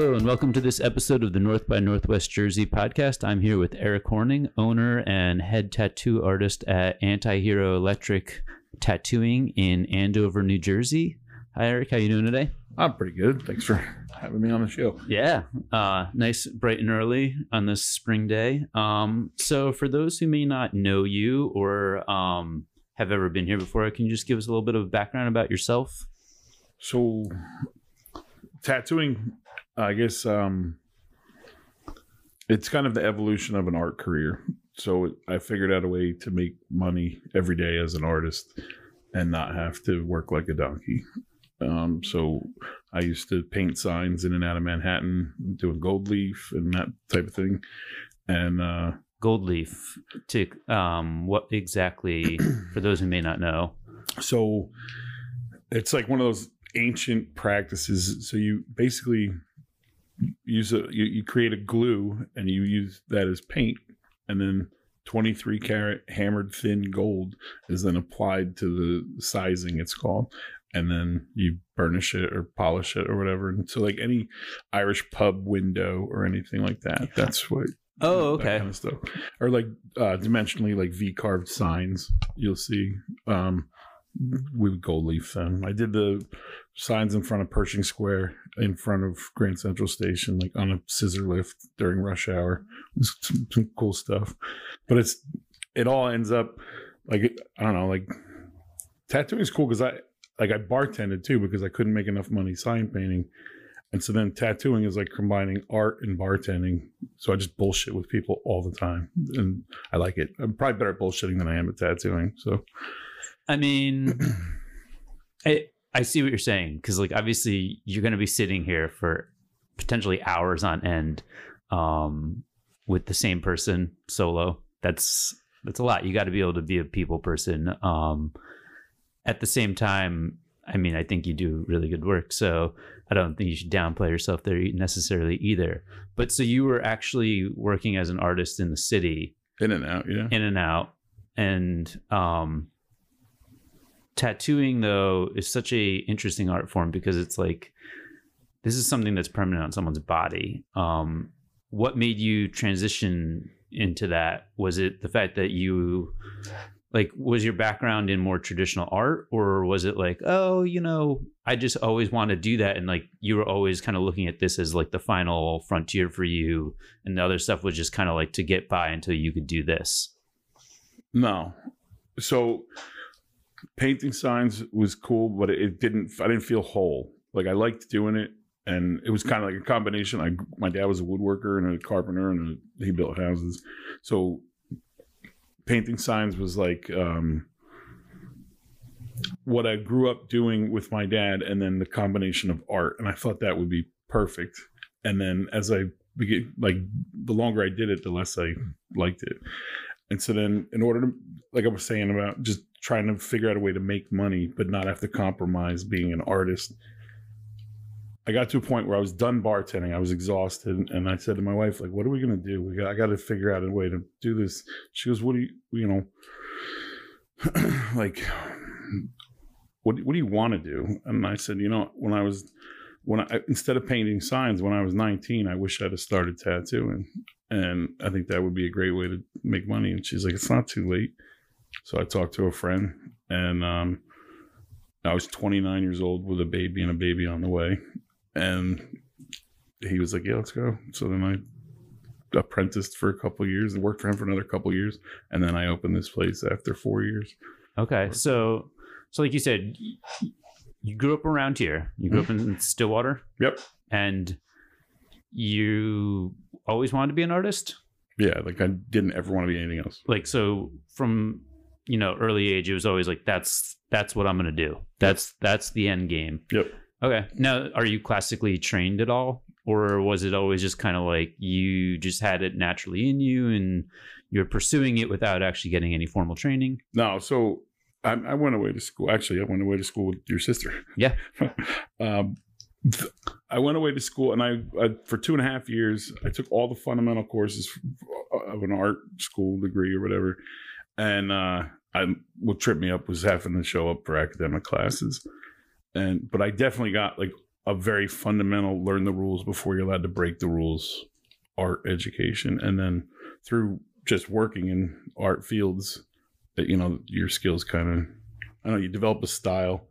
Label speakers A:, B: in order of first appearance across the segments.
A: Hello, and welcome to this episode of the North by Northwest Jersey podcast. I'm here with Eric Hornung, owner and head tattoo artist at Anti Hero Electric Tattooing in Andover, New Jersey. Hi, Eric. How you doing today?
B: I'm pretty good. Thanks for having me on the show.
A: Yeah, uh, nice, bright and early on this spring day. Um, so, for those who may not know you or um, have ever been here before, can you just give us a little bit of background about yourself?
B: So, tattooing, I guess, um, it's kind of the evolution of an art career. So, I figured out a way to make money every day as an artist and not have to work like a donkey. Um, so, I used to paint signs in and out of Manhattan, doing gold leaf and that type of thing. And uh,
A: Gold leaf. To um, what exactly? for those who may not know.
B: so it's like one of those ancient practices so you basically use a you, you create a glue and you use that as paint and then 23 carat hammered thin gold is then applied to the sizing it's called and then you burnish it or polish it or whatever. And so like any irish pub window or anything like that that's what
A: Oh, okay.
B: kind of stuff. Or like uh dimensionally like v carved signs you'll see um with gold leaf them i did the signs in front of pershing square in front of grand central station like on a scissor lift during rush hour some, some cool stuff but it's it all ends up like i don't know like tattooing is cool because i like i bartended too because i couldn't make enough money sign painting and so then tattooing is like combining art and bartending. So I just bullshit with people all the time. And I like it. I'm probably better at bullshitting than I am at tattooing. So
A: I mean, I I see what you're saying because like obviously you're going to be sitting here for potentially hours on end um, with the same person solo. That's that's a lot. You got to be able to be a people person. Um, at the same time, I mean, I think you do really good work. So I don't think you should downplay yourself there necessarily either. But so you were actually working as an artist in the city
B: in and out, yeah.
A: in and out and um tattooing though is such a interesting art form because it's like this is something that's permanent on someone's body. Um what made you transition into that? Was it the fact that you like was your background in more traditional art or was it like oh you know i just always want to do that and like you were always kind of looking at this as like the final frontier for you and the other stuff was just kind of like to get by until you could do this?
B: No. So painting signs was cool, but it didn't I didn't feel whole. Like I liked doing it and it was kind of like a combination. I my dad was a woodworker and a carpenter and a, he built houses. So painting signs was like um what I grew up doing with my dad and then the combination of art and I thought that would be perfect. And then as I began like the longer I did it the less I liked it. And so then, in order to, like I was saying about just trying to figure out a way to make money, but not have to compromise being an artist, I got to a point where I was done bartending. I was exhausted, and I said to my wife, "Like, what are we gonna do? We got, I got to figure out a way to do this." She goes, "What do you, you know, like, what, what do you want to do?" And I said, "You know, when I was." When I instead of painting signs when I was 19, I wish I'd have started tattooing and I think that would be a great way to make money. And she's like, it's not too late. So I talked to a friend, and um, I was 29 years old with a baby and a baby on the way, and he was like, yeah, let's go. So then I apprenticed for a couple years and worked for him for another couple years, and then I opened this place after four years.
A: Okay, so so like you said, you grew up around here. You grew up mm-hmm. in Stillwater,
B: Yep.
A: and you always wanted to be an artist.
B: Yeah, like I didn't ever want to be anything else.
A: Like so, from you know early age, it was always like that's that's what I'm gonna do. That's that's the end game.
B: Yep.
A: Okay. Now, are you classically trained at all, or was it always just kind of like you just had it naturally in you and you're pursuing it without actually getting any formal training?
B: No, so I, I went away to school. Actually, I went away to school with your sister.
A: Yeah.
B: um, th- I went away to school, and I, I for two and a half years I took all the fundamental courses of an art school degree or whatever, and uh, I what tripped me up was having to show up for academic classes, and but I definitely got like a very fundamental learn the rules before you're allowed to break the rules art education and then through just working in art fields that you know your skills kind of i don't know you develop a style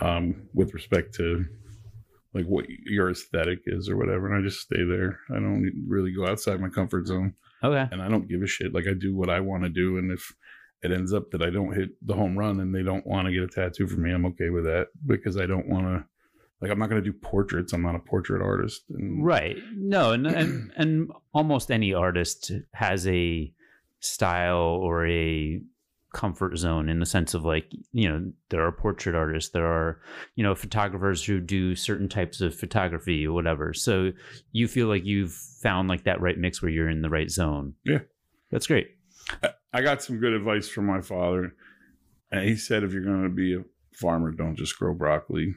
B: um, with respect to like what your aesthetic is or whatever and i just stay there i don't really go outside my comfort zone
A: Okay.
B: and i don't give a shit like i do what i want to do and if it ends up that i don't hit the home run and they don't want to get a tattoo from me i'm okay with that because i don't want to like i'm not going to do portraits i'm not a portrait artist and
A: Right. No, and, and and almost any artist has a style or a comfort zone in the sense of like, you know, there are portrait artists, there are, you know, photographers who do certain types of photography or whatever. So you feel like you've found like that right mix where you're in the right zone.
B: Yeah.
A: That's great.
B: I got some good advice from my father. And he said, if you're going to be a farmer, don't just grow broccoli.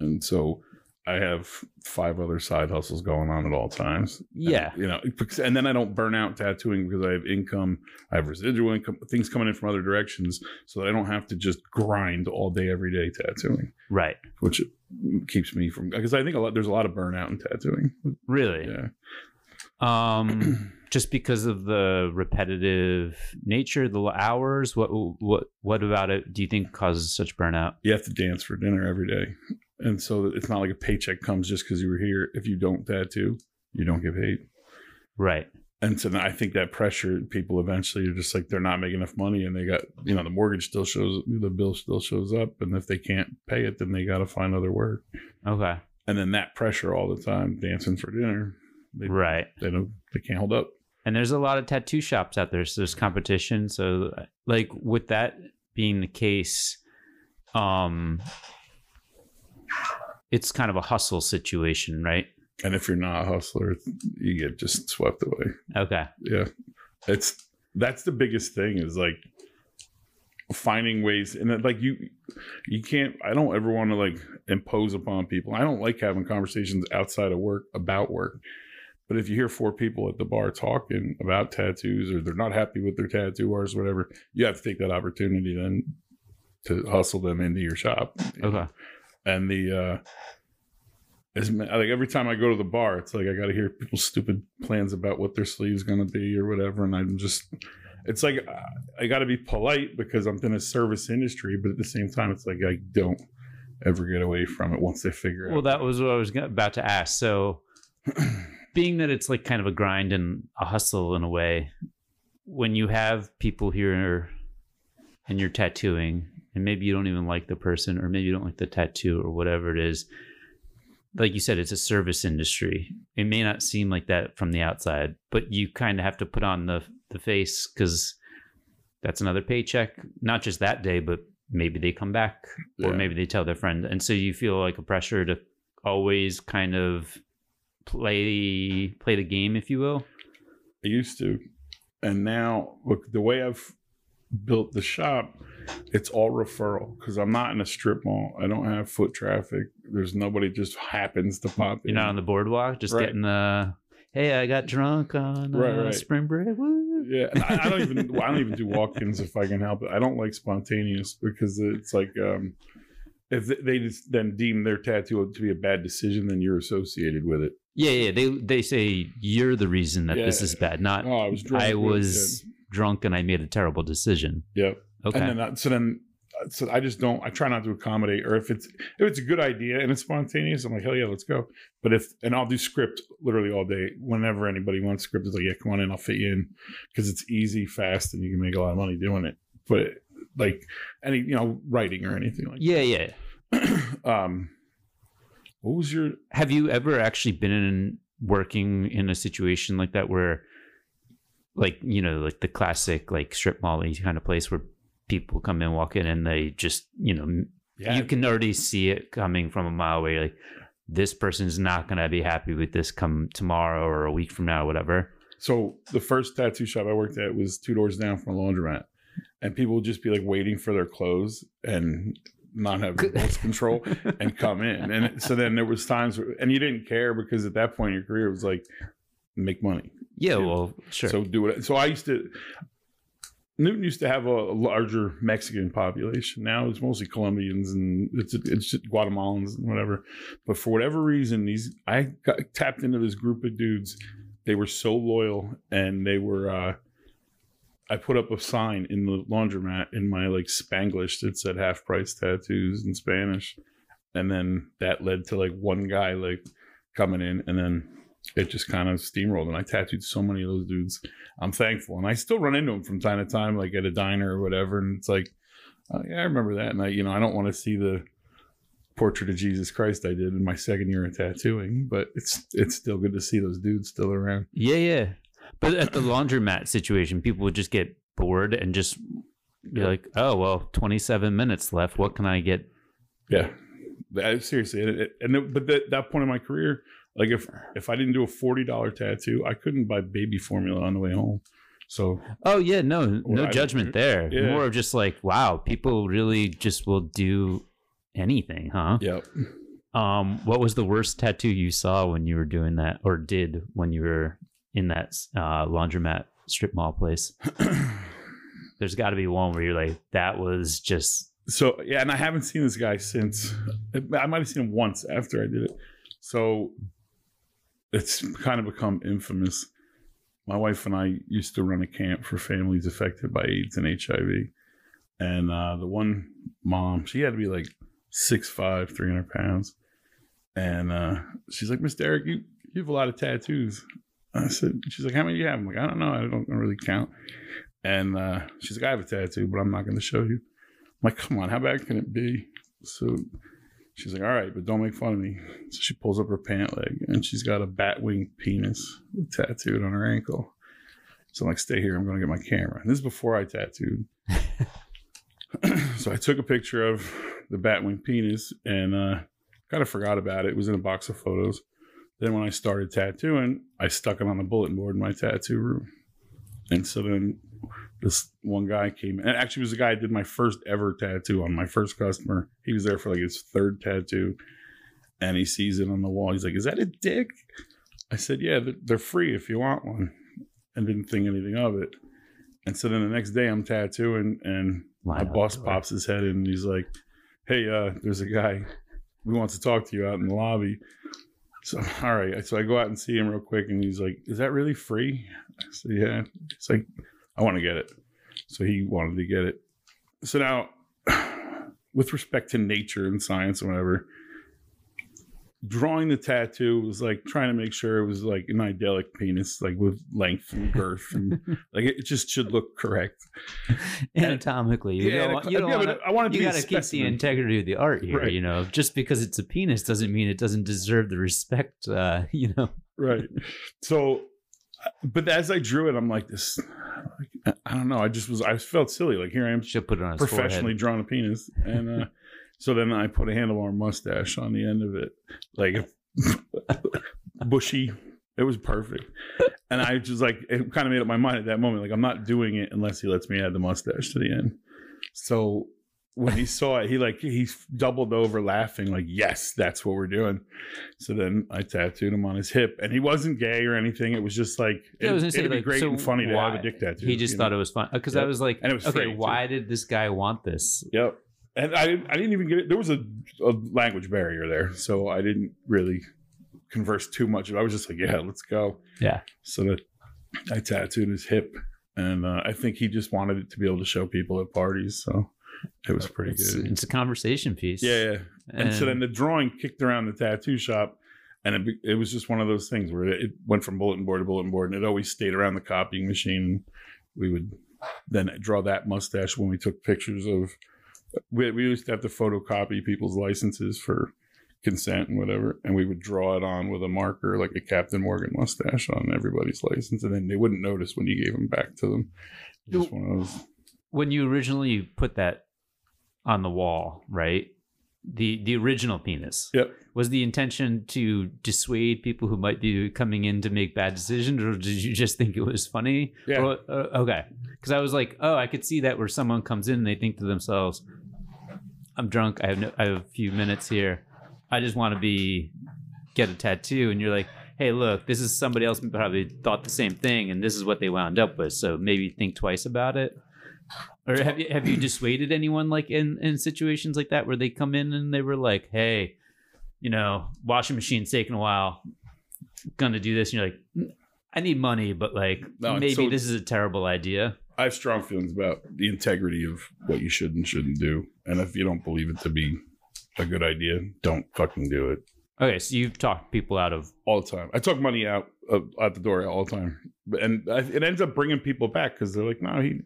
B: And so I have five other side hustles going on at all times.
A: Yeah.
B: You know, because- and then I don't burn out tattooing because I have income, I have residual income, things coming in from other directions so that I don't have to just grind all day, every day tattooing,
A: Right.
B: which keeps me from, because I think a lot, there's a lot of burnout in tattooing.
A: Really.
B: Yeah.
A: Um just because of the repetitive nature, the hours, what what what about it do you think causes such burnout?
B: you have to dance for dinner every day. And so it's not like a paycheck comes just because you were here. If you don't tattoo, you don't get paid.
A: Right.
B: And so I think that pressure, people eventually are just like, they're not making enough money and they got, you know, the mortgage still shows, the bill still shows up. And if they can't pay it, then they got to find other work.
A: Okay.
B: And then that pressure all the time, dancing for dinner, they,
A: Right.
B: they don't, they can't hold up.
A: And there's a lot of tattoo shops out there, so there's competition. So like with that being the case, um it's kind of a hustle situation, right?
B: And if you're not a hustler, you get just swept away.
A: Okay.
B: yeah it's that's the biggest thing is like finding ways and then, like you you can't i don't ever want to like impose upon people i don't like having conversations outside of work about work but if you hear four people at the bar talking about tattoos or they're not happy with their tattoo artist or whatever you have to take that opportunity then to hustle them into your shop you know? And the uh as like every time I go to the bar, it's like I got to hear people's stupid plans about what their sleeve's gonna be or whatever, and I'm just, it's like I got to be polite because I'm in a service industry, but at the same time, it's like I don't ever get away from it once they figure
A: Well,
B: out.
A: Well, that was what I was about to ask. So, being that it's like kind of a grind and a hustle in a way, when you have people here and you're tattooing, and maybe you don't even like the person, or maybe you don't like the tattoo, or whatever it is, like you said, it's a service industry. It may not seem like that from the outside, but you kind of have to put on the the face because that's another paycheck, not just that day, but maybe they come back or maybe they tell their friend and so you feel like a pressure to always kind of play play the game if you will
B: I used to, and now look the way I've built the shop. It's all referral because I'm not in a strip mall. I don't have foot traffic. There's nobody just happens to pop
A: you're
B: in.
A: not on the boardwalk just
B: Right.
A: getting the hey i got drunk on uh,
B: Right, right.
A: spring break Woo.
B: Yeah, and I, I don't even I don't even do walk-ins if I can help it. I don't like spontaneous because it's like um, if they- they just then deem their tattoo to be a bad decision, then you're associated with it.
A: yeah yeah they they say you're the reason that this
B: Yeah.
A: is bad not
B: Oh, I was drunk.
A: i was drunk and i made a terrible decision.
B: Yep.
A: Okay
B: And then that, so then so I just don't. I try not to accommodate. Or if it's if it's a good idea and it's spontaneous, I'm like hell yeah, let's go. But if and I'll do script literally all day. Whenever anybody wants script, it's like yeah, come on in, I'll fit you in because it's easy, fast, and you can make a lot of money doing it. But like any you know writing or anything like
A: yeah yeah
B: um what was your
A: have you ever actually been in working in a situation like that where like you know like the classic like strip mall kind of place where people come in walk in and they just you know
B: yeah.
A: you can already see it coming from a mile away like this person's not going to be happy with this come tomorrow or a week from now whatever
B: so the first tattoo shop i worked at was two doors down from a laundromat and people would just be like waiting for their clothes and not have impulse control and come in and so then there was times where, and you didn't care because at that point in your career it was like make money
A: yeah
B: Yeah.
A: well sure
B: so do it so i used to Newton used to have a, larger Mexican population. Now it's mostly Colombians and it's it's Guatemalans and whatever. But for whatever reason, these I got tapped into this group of dudes. They were so loyal and they were. uh I put up a sign in the laundromat in my like Spanglish that said half price tattoos in Spanish. And then that led to like one guy like coming in and then it just kind of steamrolled and I tattooed so many of those dudes. I'm thankful. And I still run into them from time to time, like at a diner or whatever. And it's like, oh, yeah, I remember that. And I, you know, I don't want to see the portrait of Jesus Christ I did in my second year of tattooing, but it's it's still good to see those dudes still around.
A: Yeah, yeah. But at the laundromat situation, people would just get bored and just be like, "Oh, well, 27 minutes left. What can I get?"
B: Yeah, That- seriously. And, it- and it- but that that point in my career, like if if I didn't do a forty dollar tattoo, I couldn't buy baby formula on the way home. So
A: Oh, yeah, no, no
B: I-
A: judgment there.
B: Yeah.
A: More of just like, wow, people really just will do anything, huh?
B: yeah,
A: Um, what was the worst tattoo you saw when you were doing that, or did when you were in that uh, laundromat strip mall place? There's got to be one where you're like, that was just
B: so yeah, and I haven't seen this guy since. I might have seen him once after I did it. So it's kind of become infamous. My wife and I used to run a camp for families affected by AIDS and HIV. And uh, the one mom, she had to be like 6'5, 300 pounds. And uh, she's like, Miss Derek, you, you have a lot of tattoos. I said, she's like, how many do you have? I'm like, I don't know. I don't really count. And uh, she's like, I have a tattoo, but I'm not going to show you. I'm like, come on, how bad can it be? So she's like, all right, but don't make fun of me. So she pulls up her pant leg and she's got a bat wing penis tattooed on her ankle. So I'm like, stay here. I'm going to get my camera. And this is before I tattooed. so I took a picture of the bat wing penis and uh, kind of forgot about it. It was in a box of photos. Then when I started tattooing, I stuck it on the bulletin board in my tattoo room. And so then this one guy came and actually was the guy I did my first ever tattoo on my first customer. He was there for like his third tattoo and he sees it on the wall. He's like, Is that a dick? I said, Yeah, they're- free if you want one. And didn't think anything of it. And so then the next day I'm tattooing and my boss pops his head in and he's like, Hey, uh, there's a guy who wants to talk to you out in the lobby. So all right. So I go out and see him real quick and he's like, Is that really free? I said, Yeah. It's like, I want to get it. So he wanted to get it. So now, with respect to nature and science and whatever, drawing the tattoo was like trying to make sure it was like an idyllic penis, like with length and girth, and like it just should look correct.
A: anatomically. You
B: Yeah,
A: don't, you don't
B: yeah,
A: wanna,
B: I wanted to
A: you got to keep the integrity of the art here.
B: Right.
A: You know, just because it's a penis doesn't mean it doesn't deserve the respect. Uh, you know,
B: right. So, but as I drew it, I'm like this. Like, I don't know. I just was. I felt silly. Like here I am,
A: should put it on
B: professionally
A: forehead.
B: drawing a penis, and uh, so then I put a handlebar mustache on the end of it, like bushy. It was perfect, and I just like it. Kind of made up my mind at that moment. Like I'm not doing it unless he lets me add the mustache to the end. So when he saw it, he like he doubled over laughing, like yes, that's what we're doing. So then I tattooed him on his hip, and he wasn't gay or anything. It was just like
A: Yeah, I was
B: it,
A: say,
B: would be
A: like,
B: great
A: so
B: and funny to
A: why-
B: have a dick tattoo.
A: He just thought
B: know?
A: it was fun because I was like,
B: it was
A: okay,
B: free, too.
A: why did this guy want this?
B: Yep. And I I didn't even get it. There was a, a language barrier there, so I didn't really converse too much. I was just like, yeah, let's go.
A: Yeah.
B: So that I tattooed his hip, and uh, I think he just wanted it to be able to show people at parties. So it was pretty
A: It's,
B: good.
A: it's a conversation piece.
B: Yeah, yeah. And, so then the drawing kicked around the tattoo shop, and it, it was just one of those things where it, it went from bulletin board to bulletin board, and it always stayed around the copying machine. We would then draw that mustache when we took pictures of. We, we used to have to photocopy people's licenses for consent and whatever, and we would draw it on with a marker, like a Captain Morgan mustache, on everybody's license, and then they wouldn't notice when you gave them back to them. Just one of those.
A: when you originally put that on the wall, right? The the original penis.
B: Yep.
A: Was the intention to dissuade people who might be coming in to make bad decisions, or did you just think it was funny?
B: Yeah.
A: Or- uh, okay. Because I was like, oh, I could see that where someone comes in and they think to themselves, "I'm drunk. I have no, I have a few minutes here. I just want to be get a tattoo." And you're like, "Hey, look, this is somebody else probably thought the same thing, and this is what they wound up with. So maybe think twice about it." Or have you have you dissuaded anyone like in in situations like that where they come in and they were like, "Hey, you know, washing machine's taking a while. Gonna do this." And you're like, "Mm, "I need money, but like
B: No,
A: maybe
B: so-
A: this is a terrible idea."
B: I have strong feelings about the integrity of what you should and shouldn't do. And if you don't believe it to be a good idea, don't fucking do it
A: Okay, so you've talked people out of
B: all the time. I talk money out uh, out the door all the time, and I, it ends up bringing people back because they're like, no, he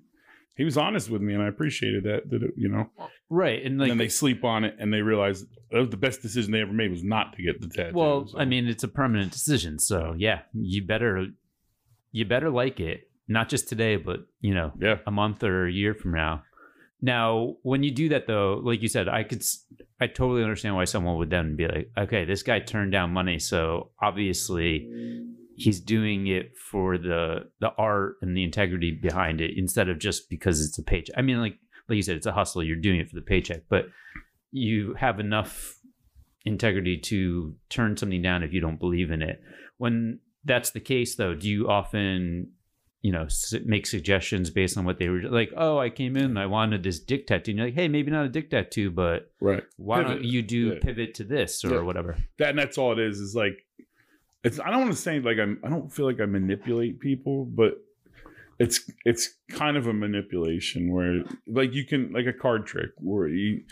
B: he was honest with me, and I appreciated that. That it, you know,
A: right and
B: and
A: like
B: then they sleep on it and they realize that was the best decision they ever made was not to get the tattoo.
A: Well,
B: So-
A: I mean, it's a permanent decision, so yeah, you better you better like it, not just today, but you know,
B: yeah,
A: a month or a year from now. Now, when you do that, though, like you said, I could, I totally understand why someone would then be like, okay, this guy turned down money, so obviously he's doing it for the the art and the integrity behind it instead of just because it's a paycheck. I mean, like like you said, it's a hustle. You're doing it for the paycheck, but you have enough integrity to turn something down if you don't believe in it. When that's the case, though, do you often, you know, make suggestions based on what they were like? Oh, I came in, I wanted this dick tattoo. And you're like, hey, maybe not a dick tattoo, but
B: right.
A: why
B: Pivot.
A: don't you do
B: Yeah.
A: pivot to this or
B: Yeah.
A: whatever?
B: that and that's all it is is like it's i don't want to say like i'm i don't feel like i manipulate people but it's it's kind of a manipulation where like you can like a card trick where you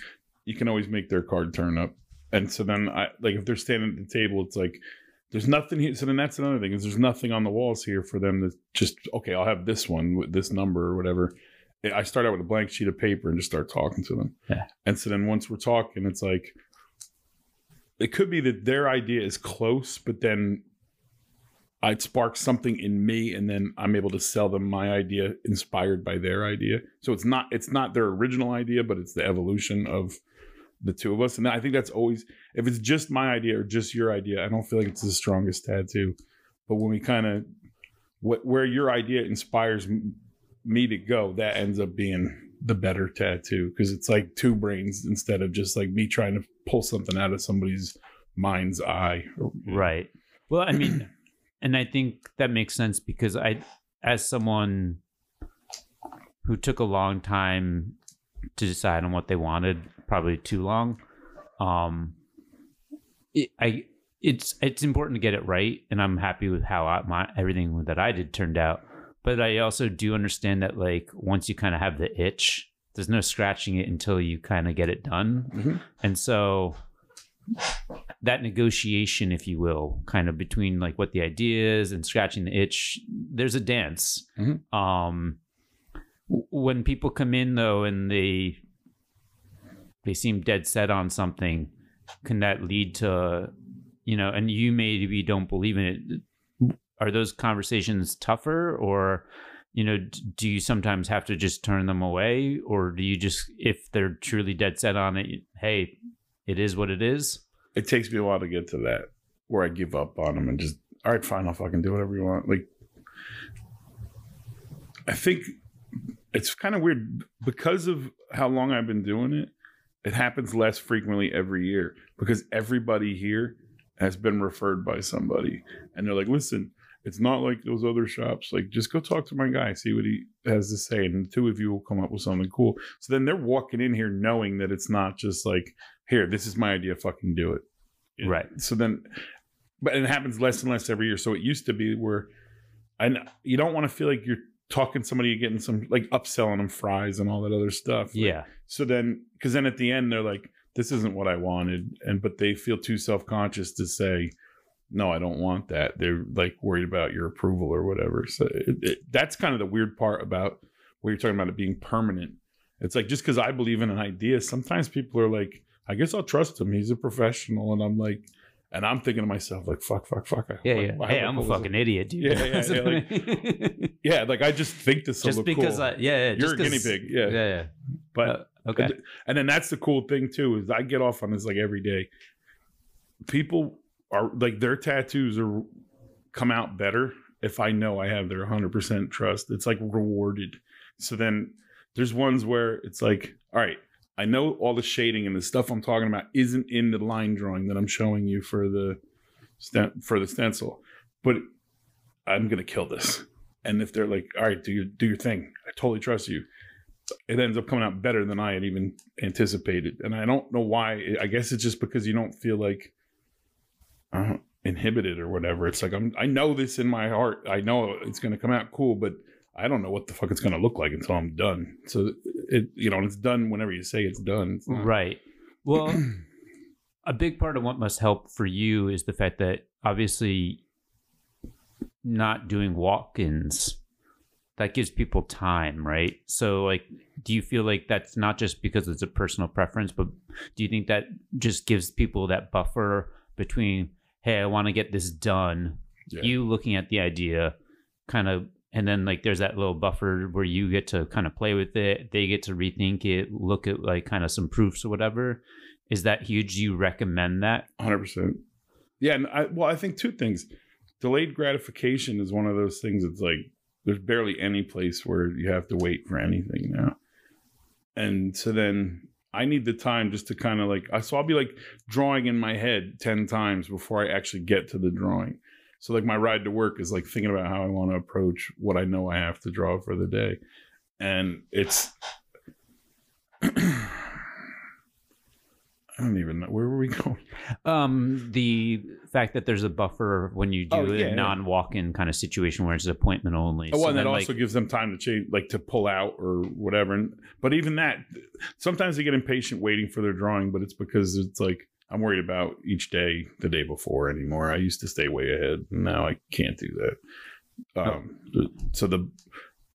B: you can always make their card turn up. And so then i like if they're standing at the table it's like there's nothing here so then that's another thing is there's nothing on the walls here for them to just okay i'll have this one with this number or whatever. I start out with a blank sheet of paper and just start talking to them.
A: Yeah.
B: and so then once we're talking it's like it could be that their idea is close, but then I'd spark something in me, and then I'm able to sell them my idea inspired by their idea. So it's not it's not their original idea, but it's the evolution of the two of us. And I think that's always if it's just my idea or just your idea, I don't feel like it's the strongest tattoo. But when we kind of what where your idea inspires me to go, that ends up being the better tattoo because it's like two brains instead of just like me trying to pull something out of somebody's mind's eye.
A: Right. Well, I mean, and I think that makes sense because I, as someone who took a long time to decide on what they wanted, probably too long, um, it, I it's it's important to get it right, and I'm happy with how I, my everything that I did turned out. But I also do understand that like once you kind of have the itch, there's no scratching it until you kind of get it done,
B: Mhm.
A: and so that negotiation, if you will, kind of between like what the idea is and scratching the itch, there's a dance.
B: Mhm.
A: Um, when people come in though and they they seem dead set on something, can that lead to you know? And you maybe don't believe in it. Are those conversations tougher, or you know, do you sometimes have to just turn them away, or do you just if they're truly dead set on it, hey, it is what it is?
B: It takes me a while to get to that where I give up on them and just all right, fine, I'll fucking do whatever you want. Like I think it's kind of weird because of how long I've been doing it. It happens less frequently every year because everybody here has been referred by somebody, and they're like, "Listen, it's not like those other shops. Like, just go talk to my guy, see what he has to say, and the two of you will come up with something cool." So then they're walking in here knowing that it's not just like, "Here, this is my idea, fucking do it." Know?
A: Right.
B: So then, but it happens less and less every year. So it used to be where, and you don't want to feel like you're talking to somebody, you're getting some like upselling them fries and all that other stuff. Like,
A: Yeah.
B: so then, because then at the end they're like, "This isn't what I wanted," and but they feel too self conscious to say, "No, I don't want that." They're like worried about your approval or whatever. So it, it, that's kind of the weird part about what you're talking about it being permanent. It's like just because I believe in an idea, sometimes people are like, "I guess I'll trust him. He's a professional," and I'm like, and I'm thinking to myself like, "Fuck, fuck, fuck." I-
A: Yeah, yeah. Hey, I'm a fucking idiot, dude.
B: Yeah, yeah, yeah,
A: like-
B: yeah, like I just think this will
A: just
B: look
A: because
B: cool.
A: I, yeah, yeah
B: You're
A: just
B: a guinea pig, yeah.
A: yeah, yeah.
B: but
A: Uh, okay,
B: And, and then that's the cool thing too is I get off on this like every day. People are like their tattoos are come out better if I know I have their 100% trust. It's like rewarded. So then there's ones where it's like, all right, I know all the shading and the stuff I'm talking about isn't in the line drawing that I'm showing you for the for the stencil, but I'm gonna kill this. And if they're like, all right, do your do your thing, I totally trust you. it ends up coming out better than I had even anticipated. And I don't know why. I guess it's just because you don't feel like uh, inhibited or whatever. It's like I'm I know this in my heart. I know it's going to come out cool, but I don't know what the fuck it's going to look like until I'm done. So it you know, and it's done whenever you say it's done. It's not-
A: Right. Well, a big part of what must help for you is the fact that obviously not doing walk-ins that gives people time, right? So like do you feel like that's not just because it's a personal preference, but do you think that just gives people that buffer between hey, I want to get this done,
B: Yeah.
A: you looking at the idea kind of and then like there's that little buffer where you get to kind of play with it they get to rethink it look at like kind of some proofs or whatever is that huge you recommend that
B: Hundred percent. Yeah, and I well, I think two things. Delayed gratification is one of those things. It's like there's barely any place where you have to wait for anything now, and so then I need the time just to kind of like. I So I'll be like drawing in my head ten times before I actually get to the drawing. So like my ride to work is like thinking about how I want to approach what I know I have to draw for the day, and it's. I don't even know where were we going.
A: um the fact that there's a buffer when you do
B: Oh,
A: a
B: yeah, yeah.
A: non-walk-in kind of situation where it's appointment only
B: Oh,
A: So
B: and that
A: then,
B: also
A: like,
B: gives them time to change, like to pull out or whatever. And but even that, sometimes they get impatient waiting for their drawing, but it's because it's like I'm worried about each day the day before anymore. I used to stay way ahead, now I can't do that. Um, so the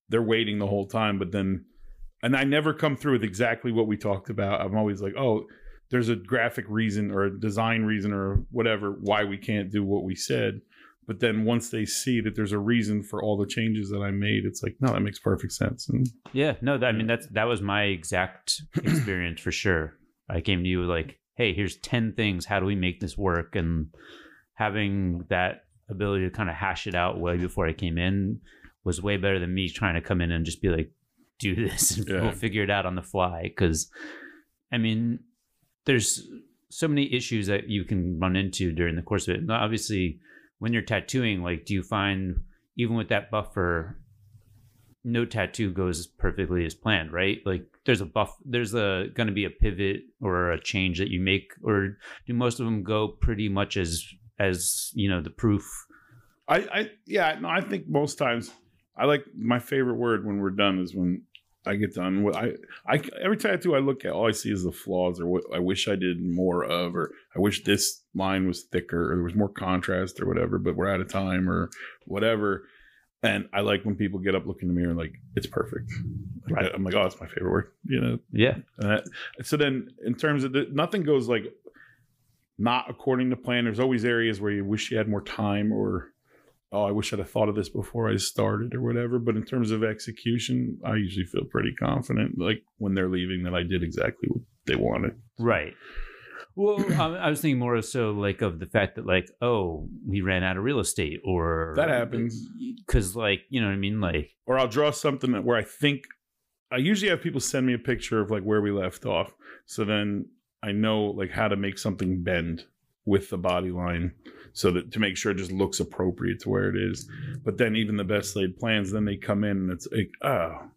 B: they're waiting the whole time, but then, and I never come through with exactly what we talked about. I'm always like, oh. There's a graphic reason or a design reason or whatever why we can't do what we said. But then once they see that there's a reason for all the changes that I made, it's like, no, that makes perfect sense. And
A: Yeah, no, that, I mean that's that was my exact experience for sure. I came to you like, hey, here's ten things. How do we make this work? And having that ability to kind of hash it out way before I came in was way better than me trying to come in and just be like, do this and
B: Yeah.
A: we'll figure it out on the fly. Because, I mean, there's so many issues that you can run into during the course of it. Obviously, when you're tattooing, like, do you find even with that buffer, no tattoo goes perfectly as planned, right? Like, there's a buff, there's a going to be a pivot or a change that you make, or do most of them go pretty much as as you know the proof?
B: I, I yeah, no, I think most times I like my favorite word when we're done is when I get done. What I, I every tattoo I look at, all I see is the flaws or what I wish I did more of, or I wish this line was thicker or there was more contrast or whatever. But we're out of time or whatever. And I like when people get up, look in the mirror, and like it's perfect. Like,
A: Right.
B: I'm like, oh, that's my favorite word. You know,
A: Yeah,
B: And that, so then, in terms of the, nothing goes like not according to plan. There's always areas where you wish you had more time, or oh, I wish I'd have thought of this before I started, or whatever. But in terms of execution, I usually feel pretty confident. Like when they're leaving, that I did exactly what they wanted.
A: Right. Well, I was thinking more so like of the fact that like, oh, we ran out of real estate, or
B: That happens.
A: because like you know what I mean, like
B: Or I'll draw something that where I think I usually have people send me a picture of like where we left off, so then I know like how to make something bend with the body line so that to make sure it just looks appropriate to where it is. But then even the best laid plans, then they come in and it's like, oh,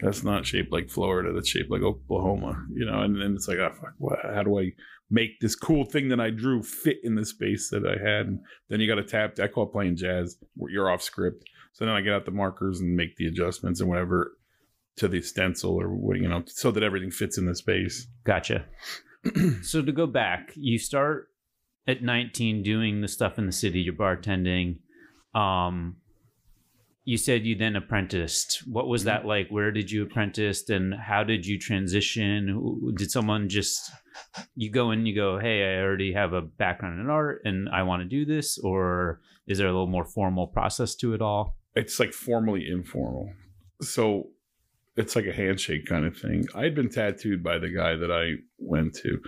B: that's not shaped like Florida. That's shaped like Oklahoma, you know. And then it's like, oh, fuck, what, how do I make this cool thing that I drew fit in the space that I had? And then you got to tap. I call it playing jazz. You're off script. So then I get out the markers and make the adjustments and whatever to the stencil or you know, so that everything fits in the space.
A: gotcha. so to go back, you start at 19 doing the stuff in the city. You're bartending. Um, you said you then apprenticed. What was that like? Where did you apprentice, and how did you transition? Did someone just you go in, you go, "Hey, I already have a background in art, and I want to do this," or is there a little more formal process to it all?
B: it's like formally informal. So it's like a handshake kind of thing. I had been tattooed by the guy that I went to.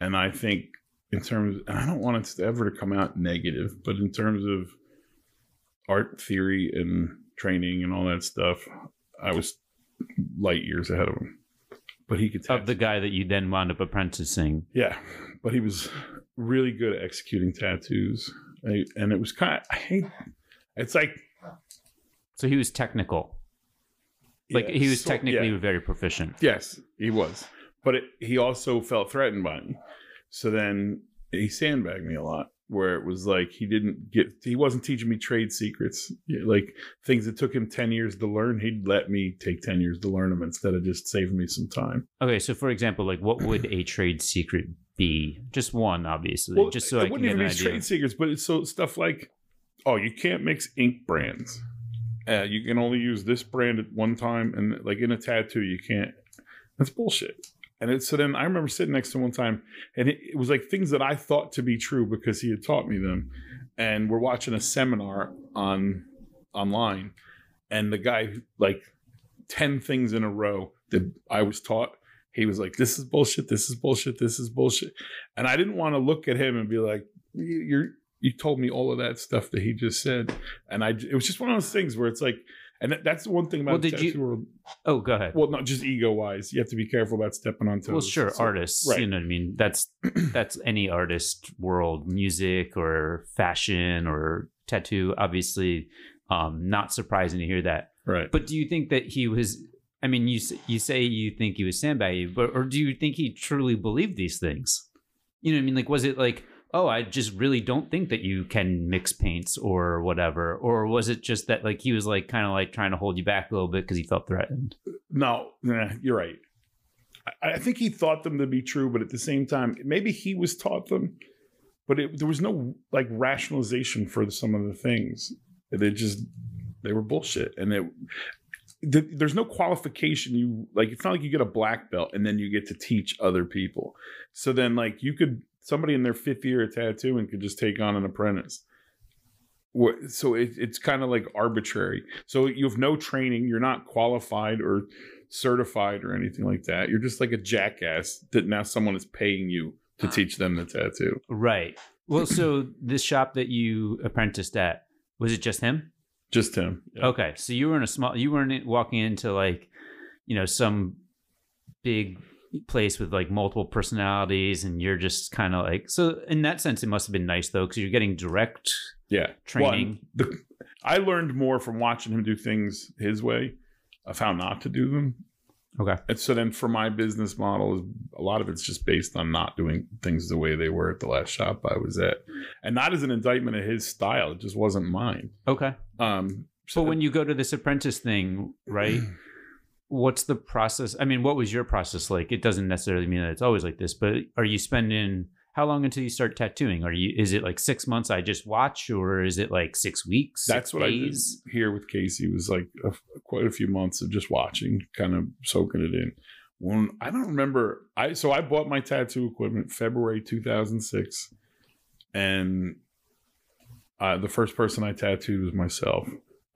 B: And I think in terms and I don't want it to ever to come out negative, but in terms of art theory and training and all that stuff, I was light years ahead of him. But he could
A: Of the guy that you then wound up apprenticing.
B: yeah, but he was really good at executing tattoos. I, and it was kind of, I hate, it's like,
A: So he was technical. Like
B: Yeah,
A: he was
B: so-
A: technically
B: yeah.
A: very proficient.
B: Yes, he was. But it, he also felt threatened by me. So then he sandbagged me a lot, where it was like he didn't get, he wasn't teaching me trade secrets. Like things that took him 10 years to learn, he'd let me take 10 years to learn them instead of just saving me some time.
A: Okay, so for example, like what would a trade secret be? Just one, obviously, well, just so
B: it
A: I can
B: wouldn't even be trade secrets, but it's so stuff like, oh, you can't mix ink brands. Uh, you can only use this brand at one time, and like in a tattoo, you can't. That's bullshit. And it, so then I remember sitting next to him one time, and it, it was like things that I thought to be true because he had taught me them. And we're watching a seminar on online, and the guy like ten things in a row that I was taught. He was like, "This is bullshit. This is bullshit. This is bullshit." And I didn't want to look at him and be like, "You- "You're you told me all of that stuff that he just said," and I it was just one of those things where it's like, and that, that's the one thing about
A: Well,
B: the
A: did you-
B: tattoo world.
A: Oh, go ahead.
B: Well, not just ego wise, you have to be careful about stepping on toes.
A: Well, sure,
B: So-
A: artists.
B: right.
A: You know what I mean? That's that's any artist world, music or fashion or tattoo. Obviously, um, not surprising to hear that.
B: right?
A: But do you think that he was? I mean, you you say you think he was sandbagging, but or do you think he truly believed these things? You know what I mean? Like, was it like, oh, I just really don't think that you can mix paints or whatever, or was it just that like he was like kind of like trying to hold you back a little bit because he felt threatened?
B: No, nah, you're right. I, I think he thought them to be true, but at the same time, maybe he was taught them, but it, there was no like rationalization for some of the things. They just they were bullshit, and it. There's no qualification. You like. It's not like you get a black belt and then you get to teach other people. So then, like, you could somebody in their fifth year of tattooing could just take on an apprentice. So it, it's kind of like arbitrary. So you have no training. You're not qualified or certified or anything like that. You're just like a jackass that now someone is paying you to teach them the tattoo.
A: Right. Well, so this shop that you apprenticed at was it just him?
B: Just him. Yeah.
A: Okay, so you were in a small. You weren't walking into like, you know, some big place with like multiple personalities, and you're just kind of like. So in that sense, it must have been nice though, because you're getting direct
B: Yeah.
A: training.
B: Well, the, I learned more from watching him do things his way of how not to do them.
A: Okay.
B: And so then for my business model, is a lot of it's just based on not doing things the way they were at the last shop I was at. And not as an indictment of his style. It just wasn't mine.
A: Okay.
B: Um,
A: So when you go to this apprentice thing, right? What's the process? I mean, what was your process like? It doesn't necessarily mean that it's always like this, but are you spending how long until you start tattooing? Are you is it like six months I just watch, or is it like six weeks?
B: That's
A: six
B: what
A: days?
B: I did here with Casey was like a, quite a few months of just watching, kind of soaking it in. When I don't remember, I so I bought my tattoo equipment February 2006, and uh, the first person I tattooed was myself.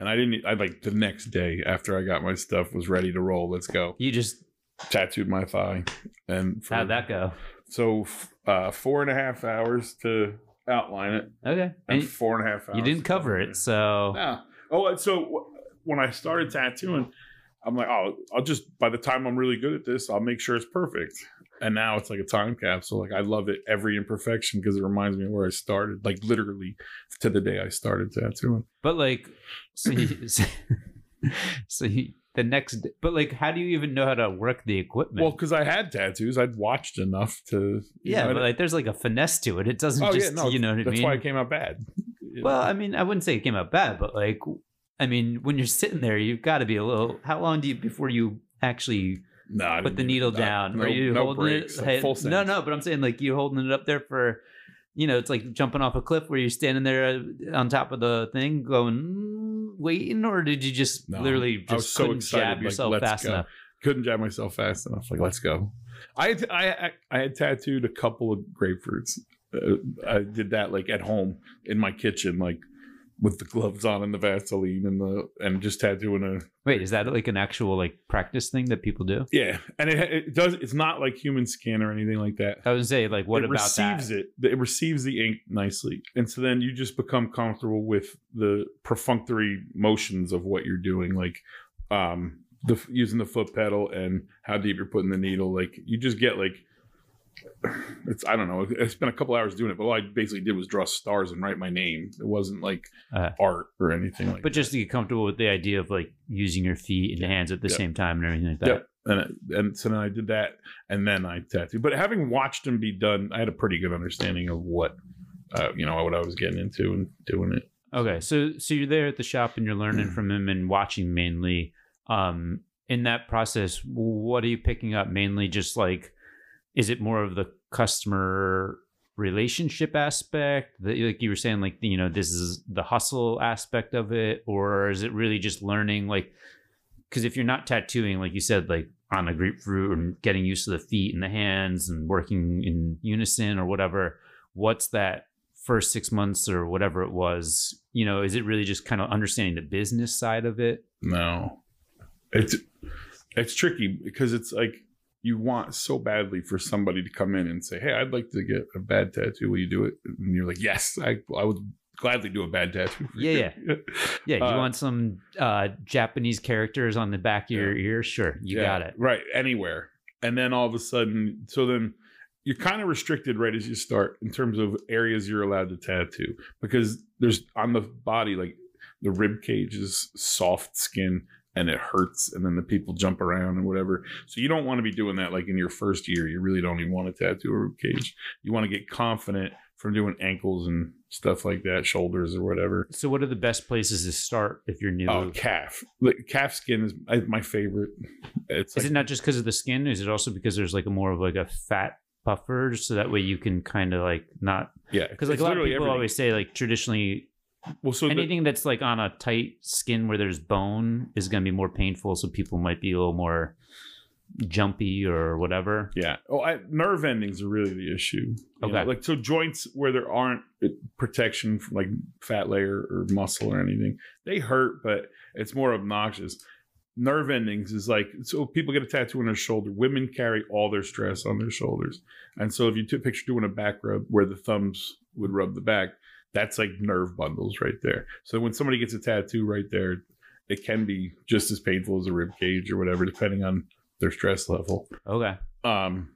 B: And I didn't. I like the next day after I got my stuff was ready to roll. Let's go.
A: You just
B: Tattooed my thigh, and for,
A: how'd that go?
B: So uh, four and a half hours to outline it,
A: Okay,
B: and
A: and
B: four and a half hours.
A: you didn't cover it, so
B: yeah. Oh, so when I started tattooing, I'm like, oh, I'll just by the time I'm really good at this, I'll make sure it's perfect. And now it's like a time capsule. Like I love it every imperfection because it reminds me of where I started. Like literally to the day I started tattooing.
A: but like, so you, so you, the next, but like, how do you even know how to work the equipment?
B: Well, because I had tattoos, I'd watched enough to.
A: yeah,
B: know,
A: but like, there's like a finesse to it. It doesn't
B: oh
A: just,
B: yeah, no,
A: you know what I
B: that's why it came out bad.
A: Well, I mean, I wouldn't say it came out bad, but like, I mean, when you're sitting there, you've got to be a little. How long do you before you actually
B: no, I
A: put the needle down?
B: No,
A: Are you
B: no
A: holding
B: breaks,
A: it?
B: like full
A: no, no. But I'm saying like you holding it up there for, you know, it's like jumping off a cliff where you're standing there on top of the thing, going mm, waiting, or did you just
B: No,
A: literally just
B: I was so
A: couldn't
B: excited,
A: jab yourself
B: let's
A: fast
B: go.
A: enough?
B: couldn't jab myself fast enough. Like, let's go. I had, I I- I had tattooed a couple of grapefruits. Uh, I did that like at home in my kitchen, like with the gloves on and the Vaseline and the and just tattooing a
A: Wait, is that like an actual like practice thing that people do?
B: yeah. And it it does. It's not like human skin or anything like that.
A: I would say like, what
B: it
A: about
B: receives
A: that?
B: it. It receives the ink nicely, and so then you just become comfortable with the perfunctory motions of what you're doing, like um the using the foot pedal and how deep you're putting the needle. Like you just get like it's I don't know. I spent a couple hours doing it, but all I basically did was draw stars and write my name. It wasn't like
A: Uh,
B: art or anything like.
A: But just to get comfortable with the idea of like using your feet and
B: Yeah.
A: hands at the
B: Yeah.
A: same time and everything like that.
B: Yep. and and so then I did that, and then I tattooed. But having watched him be done, I had a pretty good understanding of what, uh, you know, what I was getting into and doing it.
A: Okay, so so you're there at the shop and you're learning from him and watching mainly. Um, in that process, what are you picking up mainly? Just like, is it more of the customer relationship aspect? That like you were saying, like you know, this is the hustle aspect of it, or is it really just learning? Like, because if you're not tattooing, like you said, like on a grapefruit and getting used to the feet and the hands and working in unison or whatever, what's that first six months or whatever it was, you know, is it really just kind of understanding the business side of it?
B: No, it's it's tricky because it's like you want so badly for somebody to come in and say, "Hey, I'd like to get a bad tattoo. Will you do it?" And you're like, "Yes, I I would gladly do a bad tattoo." for
A: Yeah,
B: you."
A: Yeah, you
B: Uh,
A: want some uh, Japanese characters on the back of your ear? Sure, you
B: Yeah,
A: got it.
B: right anywhere and then all of a sudden so then you're kind of restricted right as you start in terms of areas you're allowed to tattoo because there's on the body like the rib cage is soft skin and it hurts and then the people jump around and whatever so you don't want to be doing that like in your first year you really don't even want to tattoo a rib cage you want to get confident from doing ankles and stuff like that shoulders or whatever
A: So, what are the best places to start if you're new?
B: oh calf like calf skin is my favorite it's
A: is
B: like
A: it not just because of the skin? Is it also because there's like a more of like a fat puffer, so that way you can kind of like not
B: yeah
A: because like a lot of people
B: everything.
A: always say like traditionally
B: well so the-
A: anything that's like on a tight skin where there's bone is going to be more painful so people might be a little more jumpy or whatever
B: Yeah. Oh, I, nerve endings are really the issue. You know,
A: Okay.
B: like so joints where there aren't uh, protection from like fat layer or muscle or anything, they hurt, but it's more obnoxious. Nerve endings is like so people get a tattoo on their shoulder. Women carry all their stress on their shoulders, and so if you took a picture doing a back rub where the thumbs would rub the back, that's like nerve bundles right there. So when somebody gets a tattoo right there, it can be just as painful as a rib cage or whatever, depending on their stress level.
A: Okay.
B: Um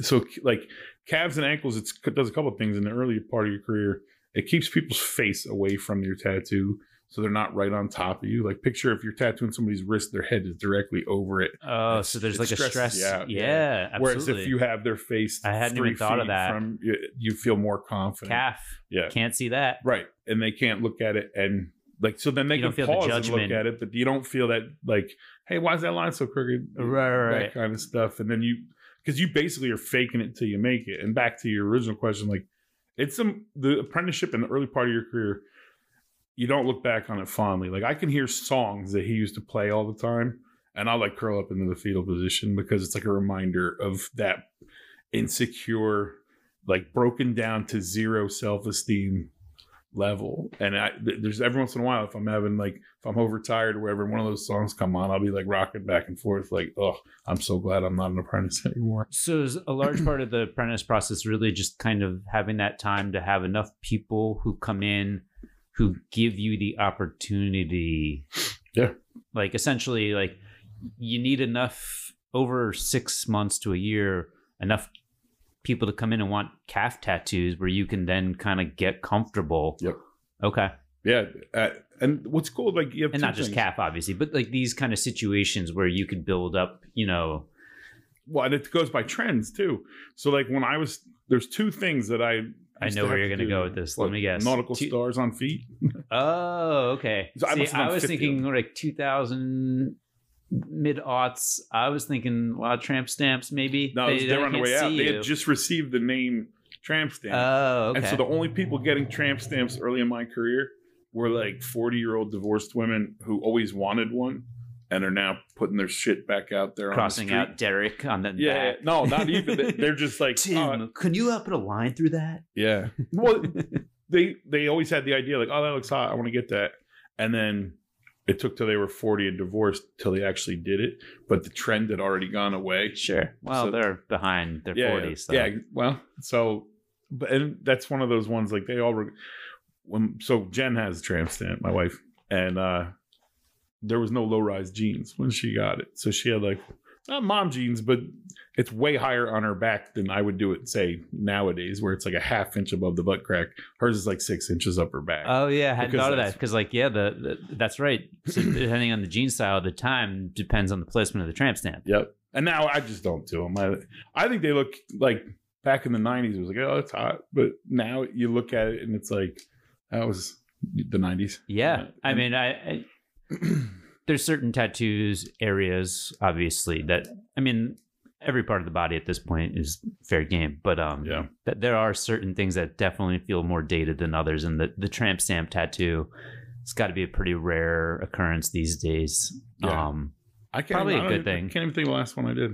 B: so like calves and ankles it's, it does a couple of things in the early part of your career. It keeps people's face away from your tattoo so they're not right on top of you. Like picture if you're tattooing somebody's wrist their head is directly over it.
A: Oh
B: It's-
A: so there's like a stress? yeah,
B: yeah.
A: absolutely
B: whereas if you have their face
A: I hadn't
B: three
A: even thought of that.
B: from you, you feel more confident.
A: Calf.
B: Yeah.
A: Can't see that.
B: Right and they can't look at it and like so then they
A: You
B: can
A: don't feel the
B: pause and look at it but you don't feel that like hey why is that line so crooked?
A: Right, right,
B: that
A: right.
B: kind of stuff and then you because you basically are faking it till you make it. And back to your original question like it's some the apprenticeship in the early part of your career you don't look back on it fondly. Like i can hear songs that he used to play all the time and i'll like curl up into the fetal position because it's like a reminder of that insecure like broken down to zero self-esteem level. And i there's every once in a while if i'm having like if i'm overtired or whatever one of those songs come on i'll be like rocking back and forth like oh i'm so glad i'm not an apprentice anymore.
A: So is a large part of the apprentice process really just kind of having that time to have enough people who come in who give you the opportunity.
B: Yeah.
A: Like essentially like you need enough over 6 months to a year enough people to come in and want calf tattoos where you can then kind of get comfortable.
B: Yep.
A: Okay.
B: yeah uh, and what's cool like you have
A: And not just
B: things.
A: calf obviously, but like these kind of situations where you could build up, you know,
B: well and it goes by trends too so like when i was there's two things that i
A: I know where you're going to go with this. Let me guess.
B: nautical
A: Two-
B: stars on feet
A: Oh, okay.
B: So I
A: See, I, was
B: 50 of
A: thinking like 2000 mid aughts. I was thinking a lot of tramp stamps, maybe.
B: no they, are on the way out
A: see
B: they had just received the name tramp stamp
A: Oh, okay.
B: And so the only people getting tramp stamps early in my career were like 40 year old divorced women who always wanted one and are now putting their shit back out there
A: crossing
B: on the
A: out. Derek on the
B: Yeah,
A: back.
B: no, not even. They're just like,
A: Tim,
B: oh,
A: can you uh, put a line through that?
B: yeah. Well, they they always had the idea like, oh, that looks hot. I want to get that. And then it took till they were 40 and divorced till they actually did it. But the trend had already gone away.
A: Sure. Well,
B: So-
A: they're behind their
B: yeah,
A: 40s. So.
B: Yeah, well, so but and that's one of those ones like they all were when so Jen has a tramp stamp, my wife, and uh there was no low rise jeans when she got it. So she had like not mom jeans, but it's way higher on her back than I would do it, say nowadays, where it's like a half inch above the butt crack. Hers is like six inches up her back.
A: Oh yeah, I hadn't thought of that because like yeah, the, the that's right. So depending on the jean style at the time depends on the placement of the tramp stamp.
B: Yep. And now I just don't do them. I, I think they look like back in the '90s. It was like, oh, it's hot, but now you look at it and it's like that was the '90s.
A: Yeah, I mean, I, I there's certain tattoos areas obviously that I mean every part of the body at this point is fair game, but um
B: Yeah.
A: that there are certain things that definitely feel more dated than others, and the the tramp stamp tattoo. It's got to be a pretty rare occurrence these days.
B: Yeah.
A: Um,
B: I can't
A: Probably a
B: I don't
A: good
B: even-
A: thing.
B: Can't even think of the last one I did.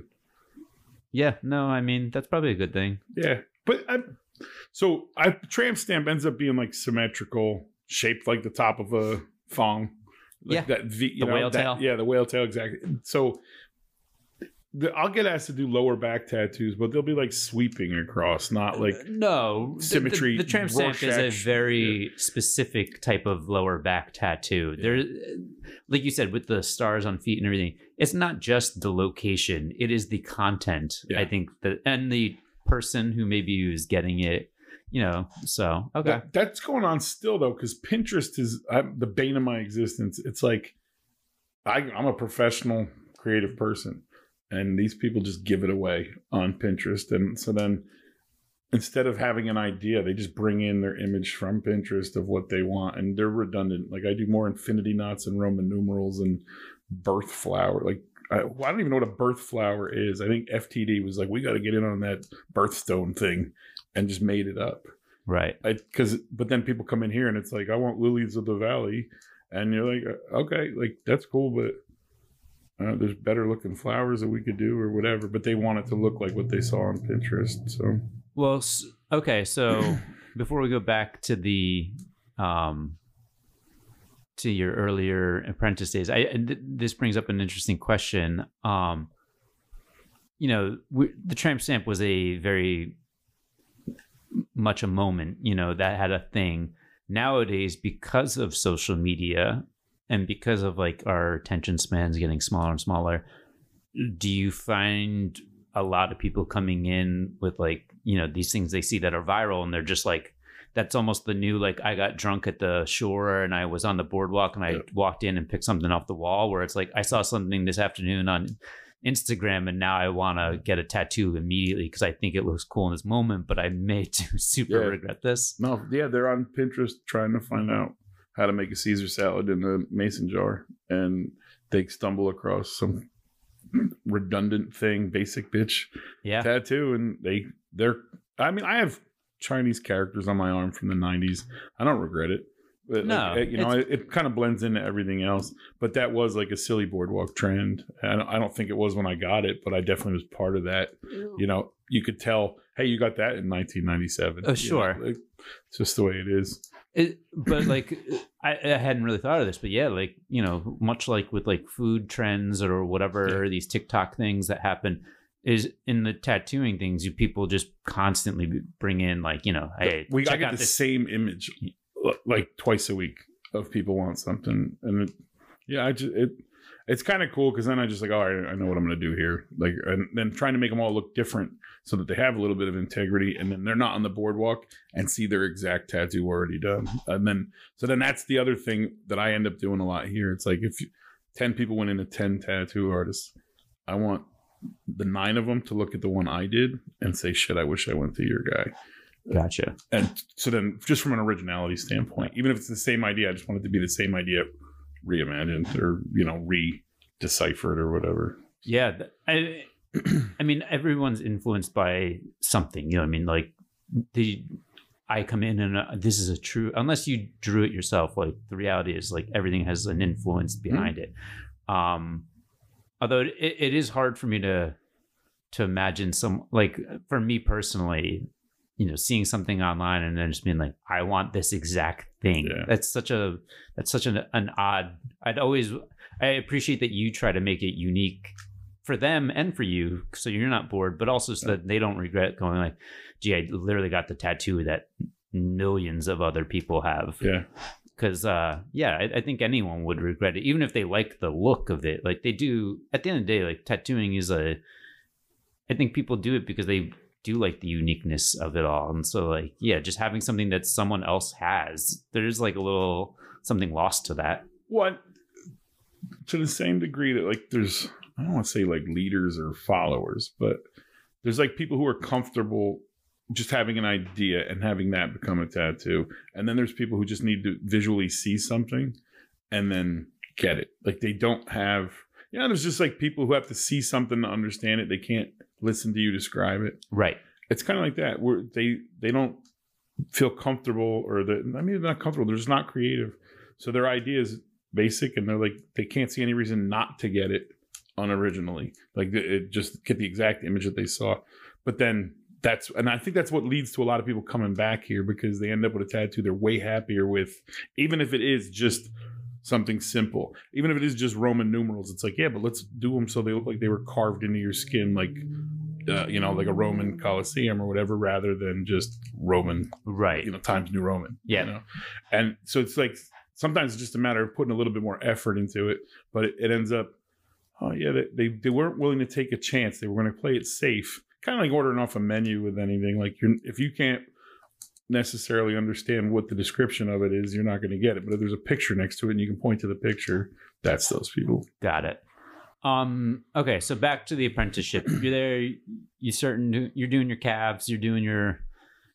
A: yeah, no, I mean that's probably a good thing.
B: Yeah, but I, so I tramp stamp ends up being like symmetrical, shaped like the top of a thong. Like
A: Yeah.
B: that V, you
A: The
B: know,
A: whale
B: that-
A: tail.
B: Yeah, the whale tail exactly. So the, I'll get asked to do lower back tattoos, but they'll be like sweeping across, not uh, like
A: no
B: symmetry,
A: The, the tramp stamp is a very specific type of lower back tattoo. There, like you said, with the stars on feet and everything, it's not just the location; it is the content.
B: Yeah.
A: I think that, and the person who maybe is getting it. You know, so okay,
B: That- that's going on still though, because Pinterest is I'm, the bane of my existence. It's like I, I'm a professional creative person, and these people just give it away on Pinterest, and so then instead of having an idea, they just bring in their image from Pinterest of what they want, and they're redundant. Like I do more infinity knots and Roman numerals and birth flower. Like I, well, I don't even know what a birth flower is. I think FTD was like, we got to get in on that birthstone thing, and just made it up
A: right.
B: because but then people come in here and it's like I want lilies of the valley, and you're like uh, okay, like that's cool, but uh, there's better looking flowers that we could do or whatever. But they want it to look like what they saw on Pinterest. So
A: Well, okay. So before we go back to the um to your earlier apprentice days, I th- this brings up an interesting question. Um, you know, we, the tramp stamp was a very much a moment. You know that had a thing. Nowadays, because of social media and because of like our attention spans getting smaller and smaller, do you find a lot of people coming in with like you know these things they see that are viral and they're just like that's almost the new like i got drunk at the shore and i was on the boardwalk and i
B: Yeah.
A: walked in and picked something off the wall where it's like i saw something this afternoon on instagram and now i want to mm-hmm. get a tattoo immediately because i think it looks cool in this moment but i may super
B: Yeah.
A: regret this.
B: No, yeah, they're on Pinterest trying to find out how to make a Caesar salad in a mason jar, and they stumble across some redundant thing, basic bitch
A: yeah.
B: tattoo and they they're i mean i have chinese characters on my arm from the 90s i don't regret it
A: No,
B: like, you know it, it kind of blends into everything else but that was like a silly boardwalk trend. I don't, I don't think it was when i got it but i definitely was part of that. You know you could tell hey you got that in 1997
A: Oh, uh,
B: You know,
A: sure.
B: like, it's just the way it is.
A: It, but like I, I hadn't really thought of this, but yeah, like you know, much like with like food trends or whatever these TikTok things that happen, is in the tattooing things, you people just constantly bring in like you know, hey,
B: we I
A: out
B: the
A: this.
B: same image like twice a week of people want something, and it, yeah, I just it it's kind of cool because then I just like, all right, I know what I'm going to do here, like, and then trying to make them all look different so that they have a little bit of integrity, and then they're not on the boardwalk and see their exact tattoo already done, and then so then that's the other thing that I end up doing a lot here. It's like if ten people went into ten tattoo artists, I want the nine of them to look at the one I did and say, shit, I wish I went to your guy
A: Gotcha.
B: and so then just from an originality standpoint even if it's the same idea i just want it to be the same idea reimagined or you know re-deciphered or whatever
A: Yeah, I, I mean, everyone's influenced by something. You know, I mean, like the I come in and uh, this is a true. Unless you drew it yourself, like the reality is, like everything has an influence behind it. Um, although it, it is hard for me to to imagine some like for me personally you know seeing something online and then just being like i want this exact thing.
B: Yeah.
A: that's such a that's such an, an odd i'd always i appreciate that you try to make it unique for them and for you so you're not bored but also so that they don't regret going like gee i literally got the tattoo that millions of other people have.
B: Yeah.
A: Because uh yeah I, I think anyone would regret it even if they like the look of it like they do at the end of the day like tattooing is a I think people do it because they do like the uniqueness of it all. And so like, yeah, just having something that someone else has, there's like a little something lost to that.
B: What to the same degree that like there's I don't want to say like leaders or followers, but there's like people who are comfortable just having an idea and having that become a tattoo. And then there's people who just need to visually see something and then get it. Like they don't have yeah, there's just like people who have to see something to understand it. They can't listen to you describe it.
A: Right.
B: It's kind of like that where they they don't feel comfortable or the I mean they're not comfortable. They're just not creative. So their idea is basic and they're like they can't see any reason not to get it unoriginally. Like it just get the exact image that they saw. But then that's and I think that's what leads to a lot of people coming back here because they end up with a tattoo they're way happier with, even if it is just something simple. Even if it is just Roman numerals, it's like, yeah, but let's do them so they look like they were carved into your skin, like uh, you know, like a Roman Colosseum or whatever, rather than just Roman,
A: Right.
B: you know, Times New Roman.
A: Yeah.
B: You know? And so it's like sometimes it's just a matter of putting a little bit more effort into it, but it, it ends up, oh yeah, they, they they weren't willing to take a chance. They were going to play it safe, kind of like ordering off a menu with anything. Like you're if you can't necessarily understand what the description of it is, you're not going to get it. But if there's a picture next to it and you can point to the picture, that's those people.
A: Got it. Um. Okay. So back to the apprenticeship. You're there. You certain. You're doing your calves. You're doing your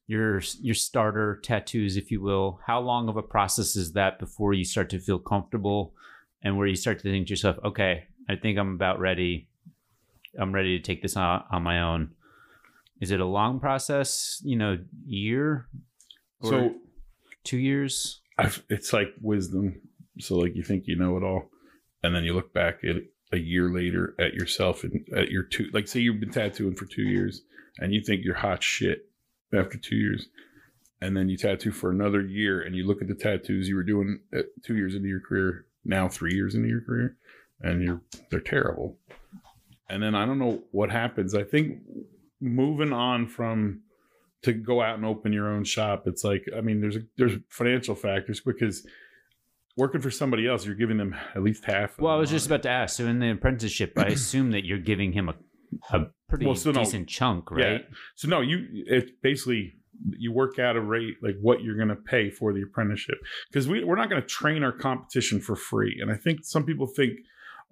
A: your your starter tattoos, if you will. How long of a process is that before you start to feel comfortable, and where you start to think to yourself, okay, I think I'm about ready. I'm ready to take this on, on my own. Is it a long process? You know, year, or
B: So
A: two years?
B: I've, it's like wisdom. So like you think you know it all, and then you look back at a year later at yourself and at your two. Like say you've been tattooing for two years, and you think you're hot shit after two years, and then you tattoo for another year, and you look at the tattoos you were doing at two years into your career, now three years into your career, and you're they're terrible. And then I don't know what happens. I think moving on from to go out and open your own shop it's like i mean there's a, there's financial factors because working for somebody else you're giving them at least half
A: Well, I was just about to ask. So in the apprenticeship, I assume that you're giving him a a pretty
B: Well, so no-
A: decent chunk, right? yeah.
B: so no you it's basically you work out a rate like what you're going to pay for the apprenticeship because we, we're not going to train our competition for free and i think some people think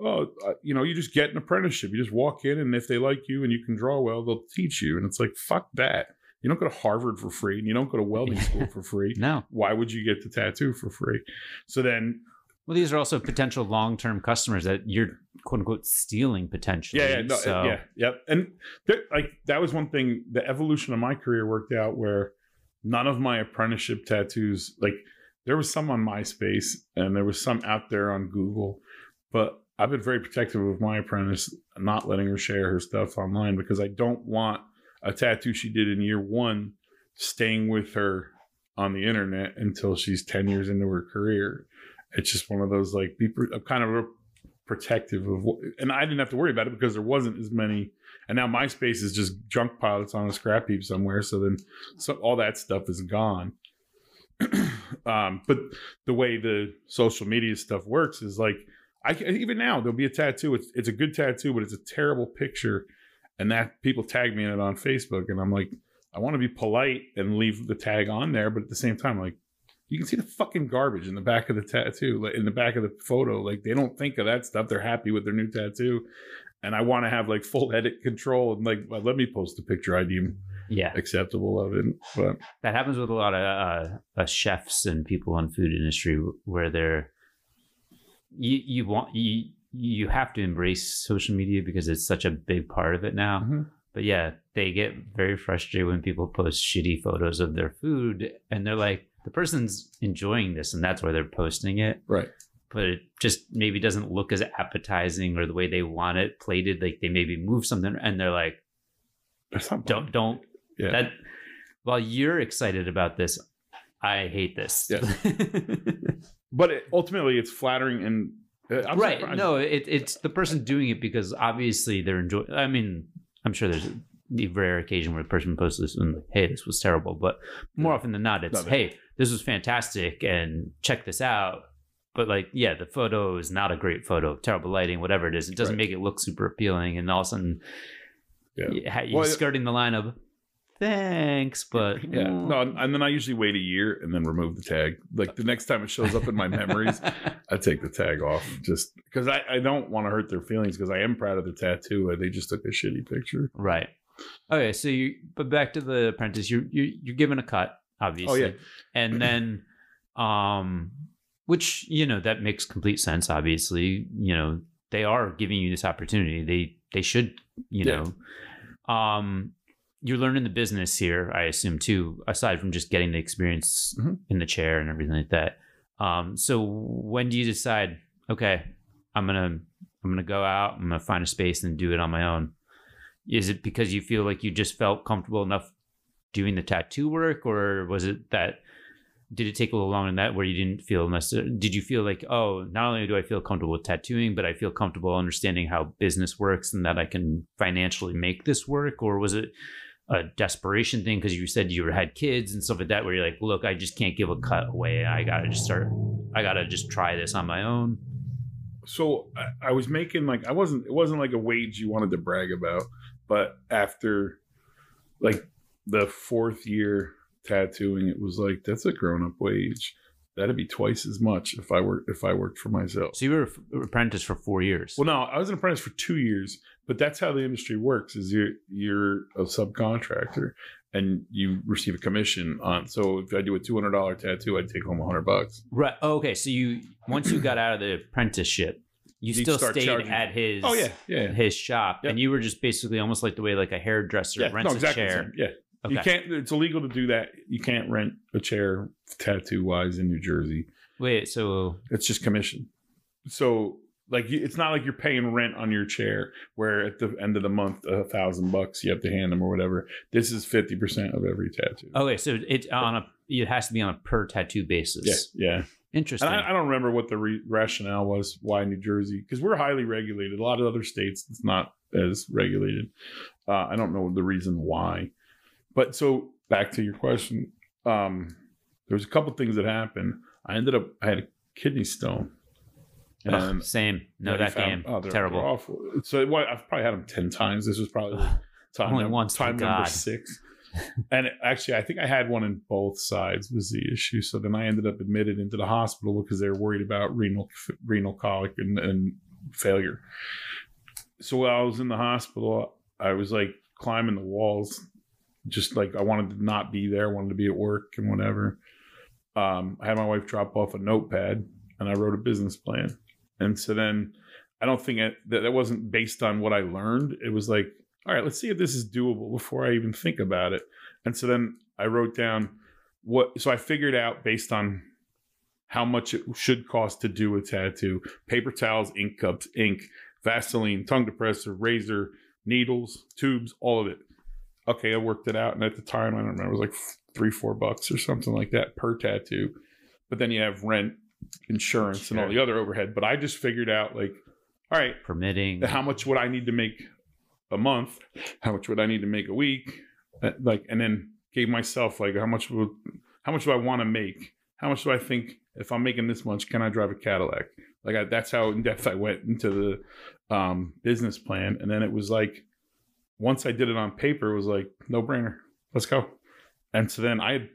B: oh uh, you know you just get an apprenticeship you just walk in and if they like you and you can draw well they'll teach you and it's like fuck that you don't go to harvard for free and you don't go to welding school for free
A: No.
B: why would you get the tattoo for free so then
A: Well, these are also potential long-term customers that you're quote unquote stealing potentially.
B: Yeah, yeah, no,
A: so,
B: yeah, yep. And there, like that was one thing. The evolution of my career worked out where none of my apprenticeship tattoos, like there was some on MySpace and there was some out there on Google, but I've been very protective of my apprentice, not letting her share her stuff online because I don't want a tattoo she did in year one staying with her on the internet until she's 10 years into her career. It's just one of those like be kind of protective of what, and I didn't have to worry about it because there wasn't as many and now MySpace is just junk pile that's on a scrap heap somewhere so then so all that stuff is gone um but the way the social media stuff works is like I even now there'll be a tattoo it's it's a good tattoo but it's a terrible picture and that people tag me in it on Facebook and I'm like I want to be polite and leave the tag on there but at the same time like you can see the fucking garbage in the back of the tattoo, like in the back of the photo. Like they don't think of that stuff. They're happy with their new tattoo, and I want to have like full edit control and like well, let me post a picture I deem
A: yeah.
B: acceptable of it. But
A: That happens with a lot of uh, uh, chefs and people in food industry where they're you you want you you have to embrace social media because it's such a big part of it now.
B: Mhm.
A: But yeah, they get very frustrated when people post shitty photos of their food and they're like, the person's enjoying this and that's why they're posting it.
B: right,
A: But it just maybe doesn't look as appetizing or the way they want it plated. Like they maybe move something and they're like,
B: that's not
A: don't don't
B: Yeah.
A: that while you're excited about this, I hate this.
B: Yeah. but it, ultimately, it's flattering and uh,
A: right.
B: surprised-
A: No, it, it's the person doing it because obviously they're enjoying. I mean, I'm sure there's the rare occasion where the person posts this and like, hey, this was terrible, but more often than not, it's hey, this was fantastic and check this out. But like, yeah, the photo is not a great photo, terrible lighting, whatever it is. It doesn't
B: Right.
A: make it look super appealing, and all of a sudden,
B: Yeah.
A: You're
B: Well,
A: skirting the line of thanks, but
B: Yeah. No, and then I usually wait a year and then remove the tag. Like the next time it shows up in my memories, I take the tag off just because I, I don't want to hurt their feelings because I am proud of the tattoo. and They just took a shitty picture.
A: right. Okay, so you but back to the apprentice. You you you're given a cut, obviously.
B: Oh, yeah.
A: and then um which you know that makes complete sense obviously you know they are giving you this opportunity they they should you
B: Yeah.
A: know um you're learning the business here i assume too aside from just getting the experience
B: Mhm.
A: in the chair and everything like that. Um so when do you decide okay i'm gonna i'm gonna go out i'm gonna find a space and do it on my own? Is it because you feel like you just felt comfortable enough doing the tattoo work or was it that did it take a little longer than that where you didn't feel necessary did you feel like oh not only do i feel comfortable with tattooing but i feel comfortable understanding how business works and that i can financially make this work? Or was it a desperation thing because you said you had kids and stuff like that where you're like look i just can't give a cut away i gotta just start i gotta just try this on my own
B: So I, I was making like I wasn't it wasn't like a wage you wanted to brag about, but after like the fourth year tattooing, it was like that's a grown up wage. That'd be twice as much if I were if I worked for myself.
A: so you were an apprentice for four years
B: Well, no, I was an apprentice for two years, but that's how the industry works. Is you're you're a subcontractor and you receive a commission on. So if I do a two hundred dollar tattoo, I'd take home hundred bucks.
A: right oh, okay so you once you got out of the apprenticeship you
B: You'd
A: still stayed
B: charging-
A: at his
B: Oh yeah, yeah,
A: his shop,
B: Yep.
A: and you were just basically almost like the way like a hairdresser
B: yeah.
A: rents
B: no, exactly.
A: a chair.
B: Yeah, you can't. It's illegal to do that. You can't rent a chair tattoo wise in New Jersey.
A: Wait, so
B: It's just commission. So like it's not like you're paying rent on your chair where at the end of the month a thousand bucks you have to hand them or whatever. This is fifty percent of every tattoo.
A: okay, so it on a it has to be on a per tattoo basis.
B: Yeah, yeah.
A: Interesting.
B: And I, I don't remember what the re- rationale was why New Jersey, because we're highly regulated. A lot of other states, it's not as regulated. Uh, I don't know the reason why. But so back to your question, um, there was a couple things that happened. I ended up, I had a kidney stone.
A: Ugh, same. No, that
B: found-
A: game.
B: oh, they're-
A: Terrible.
B: they're awful. So what, I've probably had them 10 times. This was probably like time,
A: Only
B: num-
A: once,
B: time number
A: God.
B: six. and actually, I think I had one in both sides was the issue. So then I ended up admitted into the hospital because they were worried about renal renal colic and, and failure. So while I was in the hospital, I was like climbing the walls, just like I wanted to not be there, I wanted to be at work and whatever. Um, I had my wife drop off a notepad and I wrote a business plan. And so then I don't think that that wasn't based on what I learned. It was like, all right, let's see if this is doable before I even think about it. And so then I wrote down what, so I figured out based on how much it should cost to do a tattoo paper towels, ink cups, ink, Vaseline, tongue depressor, razor, needles, tubes, all of it. Okay, I worked it out. And at the time, I don't remember, it was like three, four bucks or something like that per tattoo. But then you have rent, insurance, and all the other overhead. But I just figured out, like, all right,
A: Permitting.
B: how much would I need to make a month? How much would I need to make a week? Uh, Like, and then gave myself like, how much would, how much do I want to make? How much do I think if I'm making this much, can I drive a Cadillac? Like, I, that's how in depth I went into the um, business plan. And then it was like, once I did it on paper, it was like no brainer. Let's go. And so then I,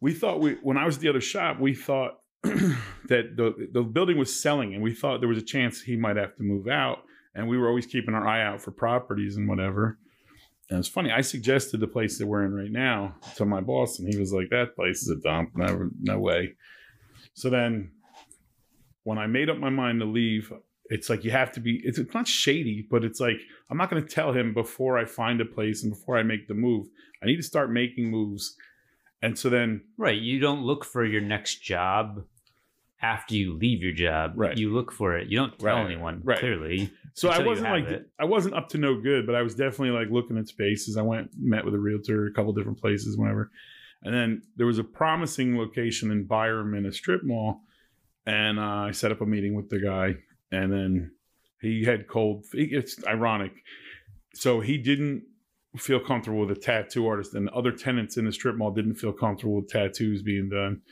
B: we thought we when I was at the other shop, we thought that the the building was selling, and we thought there was a chance he might have to move out. And we were always keeping our eye out for properties and whatever. And it's funny. I suggested the place that we're in right now to my boss, and he was like, "That place is a dump. No, no way." So then, when I made up my mind to leave, it's like you have to be. It's, it's not shady, but it's like I'm not going to tell him before I find a place and before I make the move. I need to start making moves. And so then,
A: Right. You don't look for your next job after you leave your job.
B: Right.
A: You look for it. You don't tell
B: Right.
A: anyone.
B: Right.
A: Clearly.
B: so I wasn't like
A: it.
B: I wasn't up to no good, but I was definitely like looking at spaces. I went met with a realtor, a couple different places, whatever. And then there was a promising location in Byram in a strip mall, and uh, I set up a meeting with the guy, and then he had cold. It's ironic. So he didn't feel comfortable with a tattoo artist, and other tenants in the strip mall didn't feel comfortable with tattoos being done.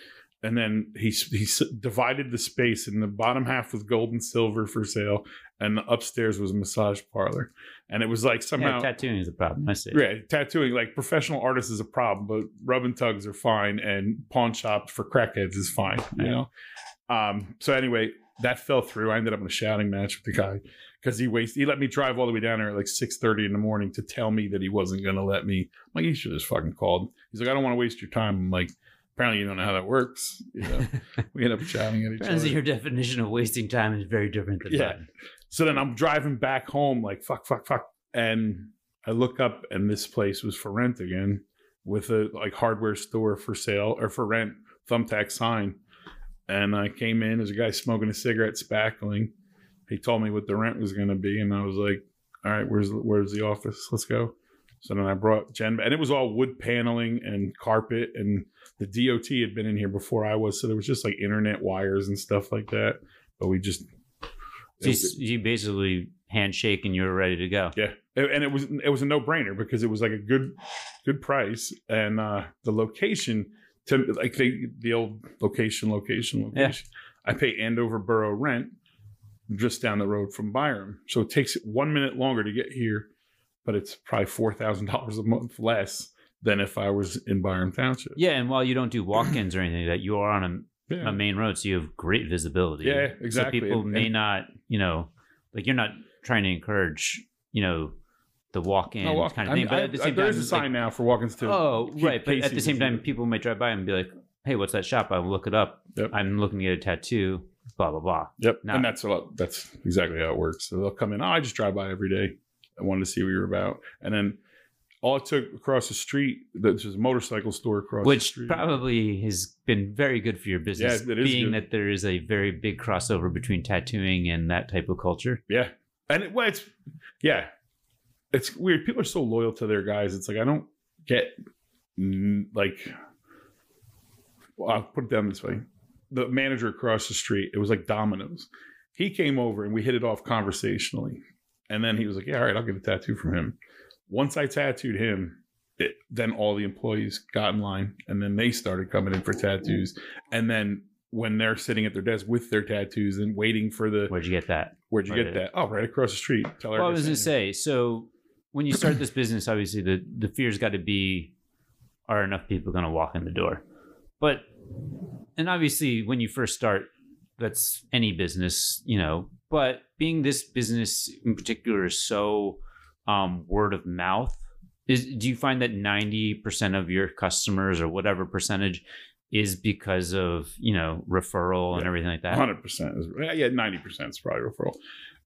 B: And then he he divided the space, and the bottom half was gold and silver for sale, and the upstairs was a massage parlor, and it was like somehow.
A: yeah, tattooing is a problem. I see.
B: Yeah, tattooing like professional artists is a problem, but rub and tugs are fine, and pawn shops for crackheads is fine. You
A: Yeah.
B: know. Um. So anyway, that fell through. I ended up in a shouting match with the guy because he wasted. He let me drive all the way down there at like six thirty in the morning to tell me that he wasn't going to let me. I'm like, you should have just fucking called. He's like, I don't want to waste your time. I'm like, apparently you don't know how that works. You know. we end up shouting at each
A: Turns
B: other.
A: your definition of wasting time is very different than
B: Yeah.
A: mine.
B: So then I'm driving back home, like fuck, fuck, fuck, and I look up, and this place was for rent again, with a like hardware store for sale or for rent, thumbtack sign. And I came in, there's a guy smoking a cigarette, spackling. He told me what the rent was going to be, and I was like, "All right, where's where's the office? Let's go." So then I brought Jen, and it was all wood paneling and carpet, and the DOT had been in here before I was, so there was just like internet wires and stuff like that. But we just
A: So you, you basically handshake and you're ready to go.
B: Yeah, and it was it was a no brainer because it was like a good good price and uh the location to like they the old location location
A: Yeah.
B: location. I pay Andover Borough rent just down the road from Byram, so it takes one minute longer to get here, but it's probably four thousand dollars a month less than if I was in Byram Township.
A: Yeah, and while you don't do walk-ins or anything like that, you are on a
B: Yeah,
A: a main road, so you have great visibility.
B: Yeah, exactly.
A: So people
B: And-
A: may
B: and-
A: not, you know, like you're not trying to encourage, you know, the walk-in
B: No, walk-
A: kind of thing.
B: I-
A: at the
B: I-
A: same time,
B: is a
A: it's like,
B: sign now for walk-ins too.
A: oh, right. But at the same time, people might drive by and be like, "Hey, what's that shop?" I will look it up.
B: Yep.
A: I'm looking to get a tattoo. Blah blah blah.
B: Yep,
A: No.
B: and that's a lot. That's exactly how it works. So they'll come in. Oh, I just drive by every day. I wanted to see what you're about, and then all it took across the street. There's a motorcycle store across the
A: Which
B: street.
A: probably has been very good for your business,
B: Yeah,
A: being
B: good.
A: that there is a very big crossover between tattooing and that type of culture.
B: yeah, and it, well, it's yeah, it's weird. People are so loyal to their guys. It's like I don't get like. Well, I'll put it down this way: the manager across the street. It was like Domino's. He came over and we hit it off conversationally, and then he was like, "Yeah, all right, I'll get a tattoo from him." Once I tattooed him, it, then all the employees got in line, and then they started coming in for tattoos, and then. When they're sitting at their desk with their tattoos and waiting for the
A: Where'd you get that?
B: Where'd you get that? Oh, right across the street. Tell
A: Well, I was going to say, so when you start this business, obviously the the fear's got to be, are enough people going to walk in the door? But and obviously when you first start, that's any business, you know. But being this business in particular is so um, word of mouth. Is do you find that ninety percent of your customers or whatever percentage is because of you know referral and
B: Yeah.
A: everything like that?
B: Hundred percent yeah, ninety percent is probably referral.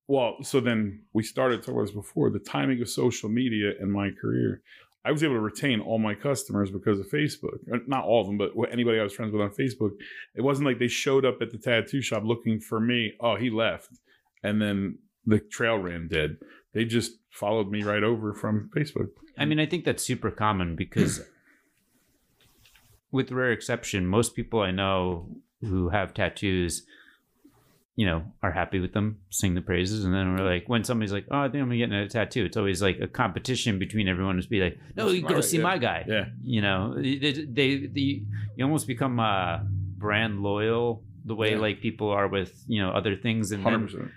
B: Well, so then we started to was before the timing of social media in my career. I was able to retain all my customers because of Facebook. Not all of them, but anybody I was friends with on Facebook. It wasn't like they showed up at the tattoo shop looking for me. Oh, he left, and then the trail ran dead. They just followed me right over from Facebook.
A: I mean, I think that's super common because, with rare exception, most people I know who have tattoos, you know, are happy with them, sing the praises, and then we're like, when somebody's like, "Oh, I think I'm getting a tattoo," it's always like a competition between everyone to be like, "No, you go see
B: yeah.
A: my guy."
B: Yeah.
A: You know, they, they, they you almost become uh, brand loyal the way
B: Yeah.
A: like people are with you know other things, and
B: Hundred
A: then
B: percent.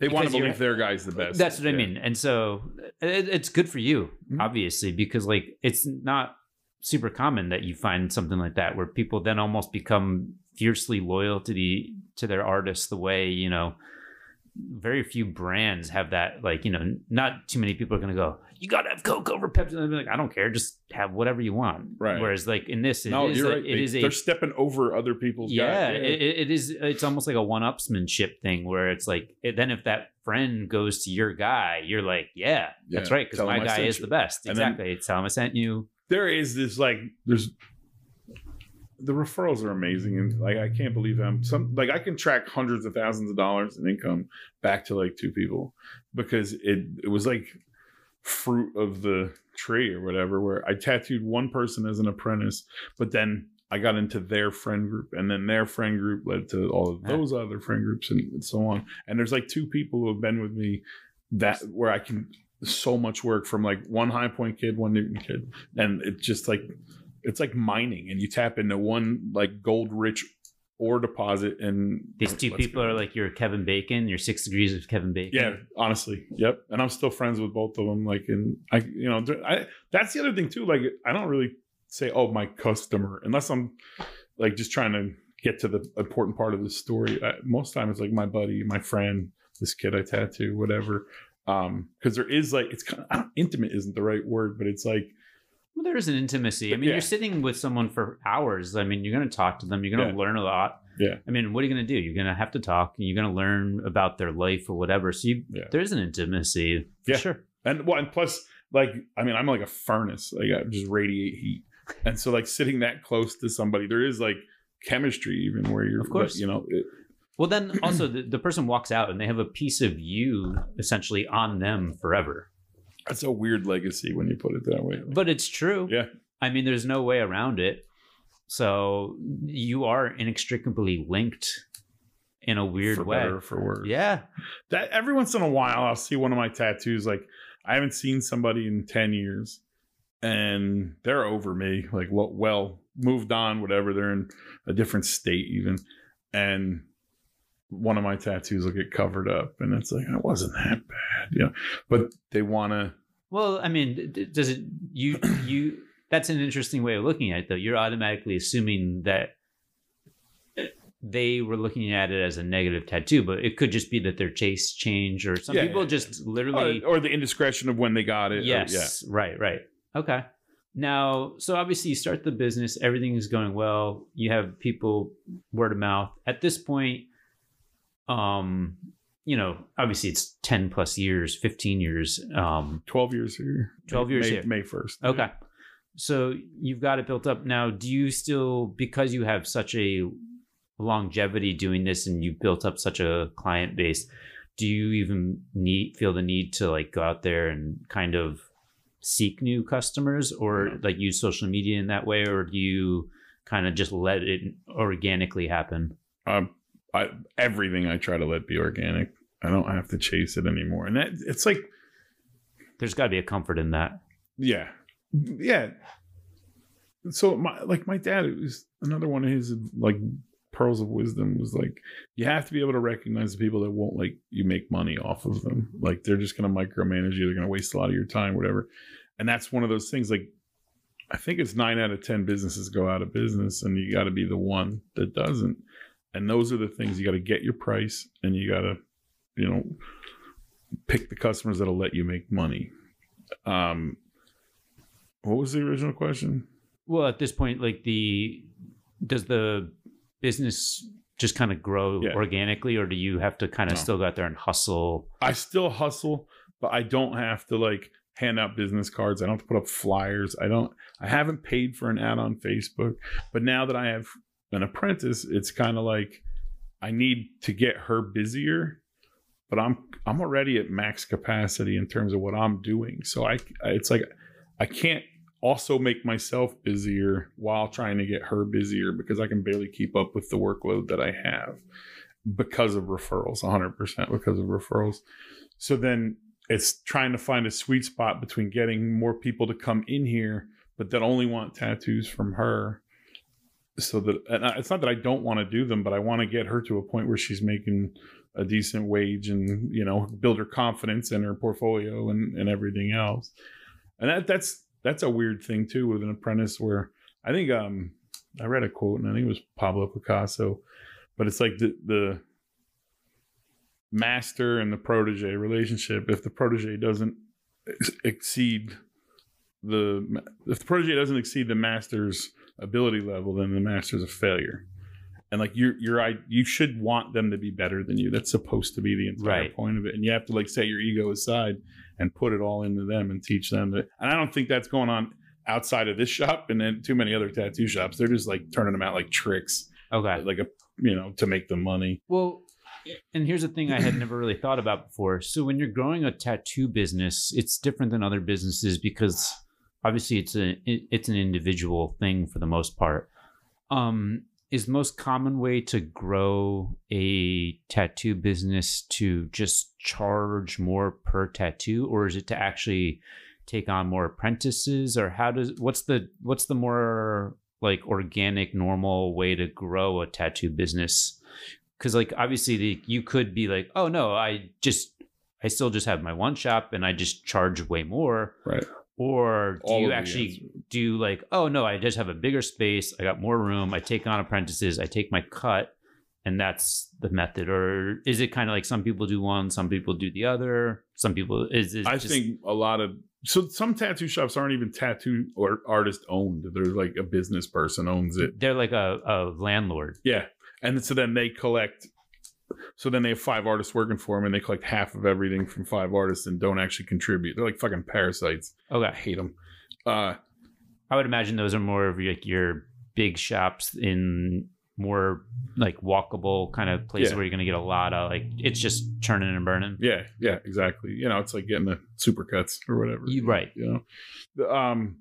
B: They want to believe their guy's the best.
A: that's what I mean. And so it, it's good for you,
B: Mhm.
A: obviously, because like it's not super common that you find something like that where people then almost become fiercely loyal to the to their artists the way, you know, very few brands have that like, you know, not too many people are going to go, you got to have Coke over Pepsi. And be like, I don't care, just have whatever you want.
B: Right.
A: Whereas like in this it
B: no,
A: is
B: you're
A: a,
B: right.
A: it
B: They,
A: is a
B: they're stepping over other people's
A: yeah,
B: guys.
A: It, it is. It's almost like a one-upsmanship thing where it's like, then if that friend goes to your guy, you're like, yeah, that's right, because my guy is
B: you.
A: the best.
B: And then-
A: Exactly. tell him I sent you.
B: there is this like there's the referrals are amazing and like I can't believe i'm Some like I can track hundreds of thousands of dollars in income back to like two people because it it was like fruit of the tree or whatever where I tattooed one person as an apprentice, but then I got into their friend group and then their friend group led to all of those other friend groups and, and so on. And there's like two people who have been with me that where I can so much work from like one high point kid, one Newton kid. And it just like it's like mining, and you tap into one like gold rich ore deposit, and
A: These 2 people
B: go.
A: are like your Kevin Bacon, your six degrees of Kevin Bacon.
B: Yeah, honestly, yep. And I'm still friends with both of them. Like, and I, you know, I that's the other thing too. Like, I don't really say, "Oh, my customer," unless I'm like just trying to get to the important part of the story. I, most time it's like my buddy, my friend, this kid I tattoo, whatever. Um, because there is like it's kind of intimate isn't the right word, but it's like
A: Well, there is an intimacy. I mean,
B: Yeah.
A: you're sitting with someone for hours. I mean, you're going to talk to them. You're going to
B: Yeah.
A: learn a lot.
B: Yeah.
A: I mean, what are you going to do? You're going to have to talk. And you're going to learn about their life or whatever. So you,
B: Yeah.
A: there is an intimacy. For
B: Yeah.
A: Sure.
B: And well, and plus, like, I mean, I'm like a furnace. Like, I just radiate heat. And so, like, sitting that close to somebody, there is like chemistry, even where you're,
A: Of course.
B: you know, it,
A: Well, then also the, the person walks out and they have a piece of you essentially on them forever.
B: That's a weird legacy when you put it that way.
A: But it's true.
B: Yeah.
A: I mean, there's no way around it. So you are inextricably linked in a weird
B: for
A: way.
B: better or for worse.
A: Yeah.
B: That every once in a while, I'll see one of my tattoos. Like, I haven't seen somebody in 10 years and they're over me, like, well, well moved on, whatever. They're in a different state, even. And one of my tattoos will get covered up, and it's like, it wasn't that bad, you know. But they want to,
A: Well, I mean, does it you you that's an interesting way of looking at it though. You're automatically assuming that eh, they were looking at it as a negative tattoo, but it could just be that their taste change or some
B: Yeah,
A: people
B: yeah,
A: just literally
B: or the indiscretion of when they got it. or-
A: Yes. Right, right. Okay. Now, so obviously you start the business, everything is going well. You have people word of mouth. At this point, um, you know, obviously it's 10 plus years, 15 years. Um,
B: 12 years here.
A: 12 years
B: May,
A: here.
B: May 1st.
A: okay. So you've got it built up. Now, do you still, because you have such a longevity doing this and you've built up such a client base, do you even need feel the need to like go out there and kind of seek new customers or like use social media in that way or do you kind of just let it organically happen
B: um, I, everything I try to let be organic. I don't have to chase it anymore. And that it's like,
A: there's got to be a comfort in that
B: yeah, yeah. So my like my dad it was another one of his like pearls of wisdom was like you have to be able to recognize the people that won't like you make money off of them. Like they're just going to micromanage you. They're going to waste a lot of your time, whatever. And that's one of those things. Like I think it's nine out of ten businesses go out of business, and you got to be the one that doesn't. And those are the things you got to get your price, and you got to, you know, pick the customers that'll let you make money. Um, what was the original question?
A: well at this point like the does the business just kind of grow
B: Yeah.
A: organically or do you have to kind of
B: No.
A: still go out there and hustle
B: I still hustle, but I don't have to like hand out business cards. I don't have to put up flyers. I don't. I haven't paid for an ad on Facebook, but now that I have an apprentice, it's kind of like I need to get her busier. But I'm I'm already at max capacity in terms of what I'm doing. So I it's like I can't also make myself busier while trying to get her busier because I can barely keep up with the workload that I have because of referrals, 100% because of referrals. So then it's trying to find a sweet spot between getting more people to come in here, but that only want tattoos from her. So that and it's not that I don't want to do them, but I want to get her to a point where she's making a decent wage and you know build her confidence in her portfolio and, and everything else. And that that's that's a weird thing too with an apprentice where I think um I read a quote and I think it was Pablo Picasso, but it's like the the master and the protege relationship. If the protege doesn't ex- exceed the if the protege doesn't exceed the master's ability level, then the master's a failure. And like you're you're I you should want them to be better than you. That's supposed to be the entire
A: Right.
B: point of it. And you have to like set your ego aside and put it all into them and teach them that. And I don't think that's going on outside of this shop and then too many other tattoo shops. They're just like turning them out like tricks,
A: okay
B: like a you know to make the money.
A: Well, and here's the thing I had never really thought about before. So when you're growing a tattoo business, it's different than other businesses because obviously it's a it's an individual thing for the most part. Um, is the most common way to grow a tattoo business to just charge more per tattoo, or is it to actually take on more apprentices or how does what's the what's the more like organic normal way to grow a tattoo business because like obviously the, you could be like oh no i just i still just have my one shop and i just charge way more
B: Right.
A: Or do
B: All
A: you actually do like oh no i just have a bigger space i got more room i take on apprentices i take my cut and that's the method or is it kind of like some people do one some people do the other some people is it
B: I
A: just,
B: think a lot of so some tattoo shops aren't even tattoo or artist owned. They're like a business person owns it.
A: they're like a, a landlord
B: Yeah, and so then they collect. So then they have five artists working for them, and they collect half of everything from five artists and don't actually contribute. They're like fucking parasites. I
A: okay
B: hate them. Uh,
A: i would imagine those are more of like your big shops in more like walkable kind of places
B: Yeah.
A: where you're gonna get a lot of like it's just churning and burning
B: yeah, yeah, exactly. You know, it's like getting the supercuts or whatever.
A: You- right.
B: You know, The, um,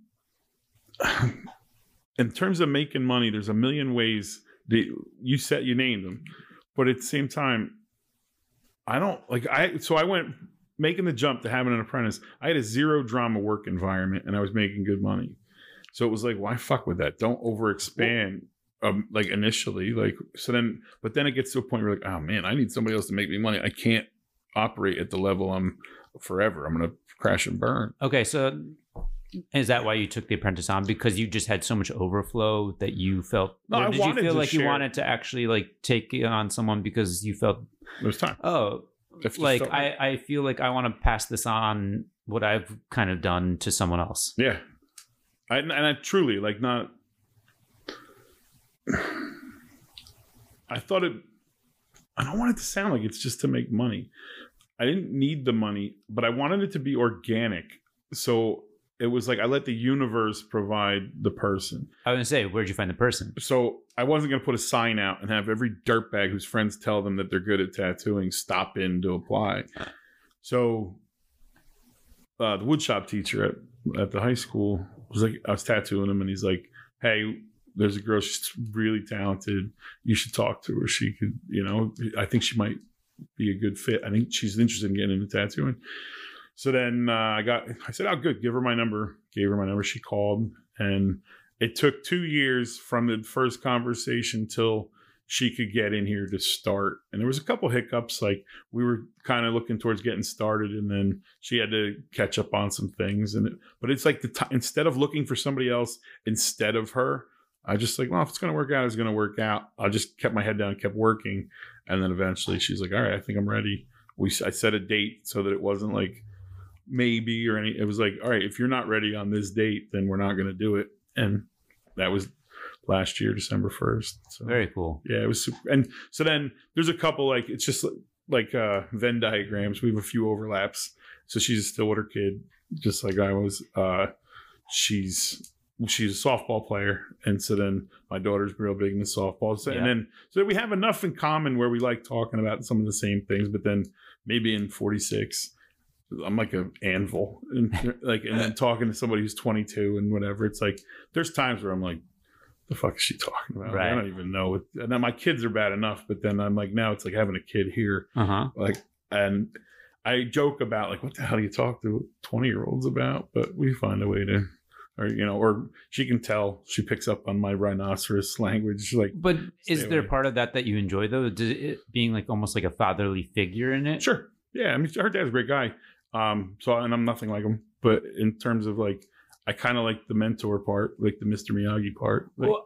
B: in terms of making money, there's a million ways. That you said you named them, but at the same time, I don't like I. So I went making the jump to having an apprentice. I had a zero drama work environment, and I was making good money. So it was like, why fuck with that? Don't overexpand. Um, like initially, like so then, but then it gets to a point where like, oh man, I need somebody else to make me money. I can't operate at the level I'm forever. I'm gonna crash and burn.
A: Okay, so is that why you took the apprentice on? Because you just had so much overflow that you felt.
B: No, I
A: did you
B: wanted
A: feel
B: to
A: like you
B: share.
A: wanted to actually like take on someone because you felt,
B: There's time.
A: oh,
B: If
A: like
B: felt
A: I, I feel like I want to pass this on what I've kind of done to someone else.
B: Yeah, I, and I truly like not. I thought it. I don't want it to sound like it's just to make money. I didn't need the money, but I wanted it to be organic. So it was like I let the universe provide the person.
A: I was gonna say, where'd you find the person?
B: So I wasn't going to put a sign out and have every dirtbag whose friends tell them that they're good at tattooing stop in to apply. So uh, the woodshop teacher at, at the high school was like, I was tattooing him, and he's like, "Hey, there's a girl. She's really talented. You should talk to her. She could, you know, I think she might be a good fit. I think she's interested in getting into tattooing." So then uh, I got, I said, "Oh, good. Give her my number." Gave her my number. She called, and it took two years from the first conversation till she could get in here to start. And there was a couple hiccups, like we were kind of looking towards getting started, and then she had to catch up on some things. And it, but it's like the instead of looking for somebody else instead of her, I just like, well, if it's gonna work out, it's gonna work out. I just kept my head down, kept working, and then eventually she's like, all right, I think I'm ready. We I set a date so that it wasn't like maybe or any. It was like, all right, if you're not ready on this date, then we're not gonna do it. And that was last year, December first. So
A: Very cool.
B: yeah, it was super. And so then there's a couple like it's just like uh Venn diagrams. We have a few overlaps. So she's a Stillwater kid, just like I was. Uh she's she's a softball player, and so then my daughter's real big into softball. So,
A: Yeah.
B: And then so we have enough in common where we like talking about some of the same things. But then maybe in 46. I'm like an anvil, and like, and then talking to somebody who's 22 and whatever. It's like there's times where I'm like, the fuck is she talking about?
A: Right.
B: I don't even know. What, and then my kids are bad enough, but then I'm like, now it's like having a kid here.
A: Uh huh.
B: Like, and I joke about like, what the hell do you talk to 20 year olds about? But we find a way to, or you know, or she can tell she picks up on my rhinoceros language. Like,
A: But is there
B: away.
A: part of that that you enjoy though? Does it being like almost like a fatherly figure in it?
B: sure, yeah. I mean, her dad's a great guy. Um, so and I'm nothing like him, but in terms of like, I kind of like the mentor part, like the Mr. Miyagi part. Like,
A: Well,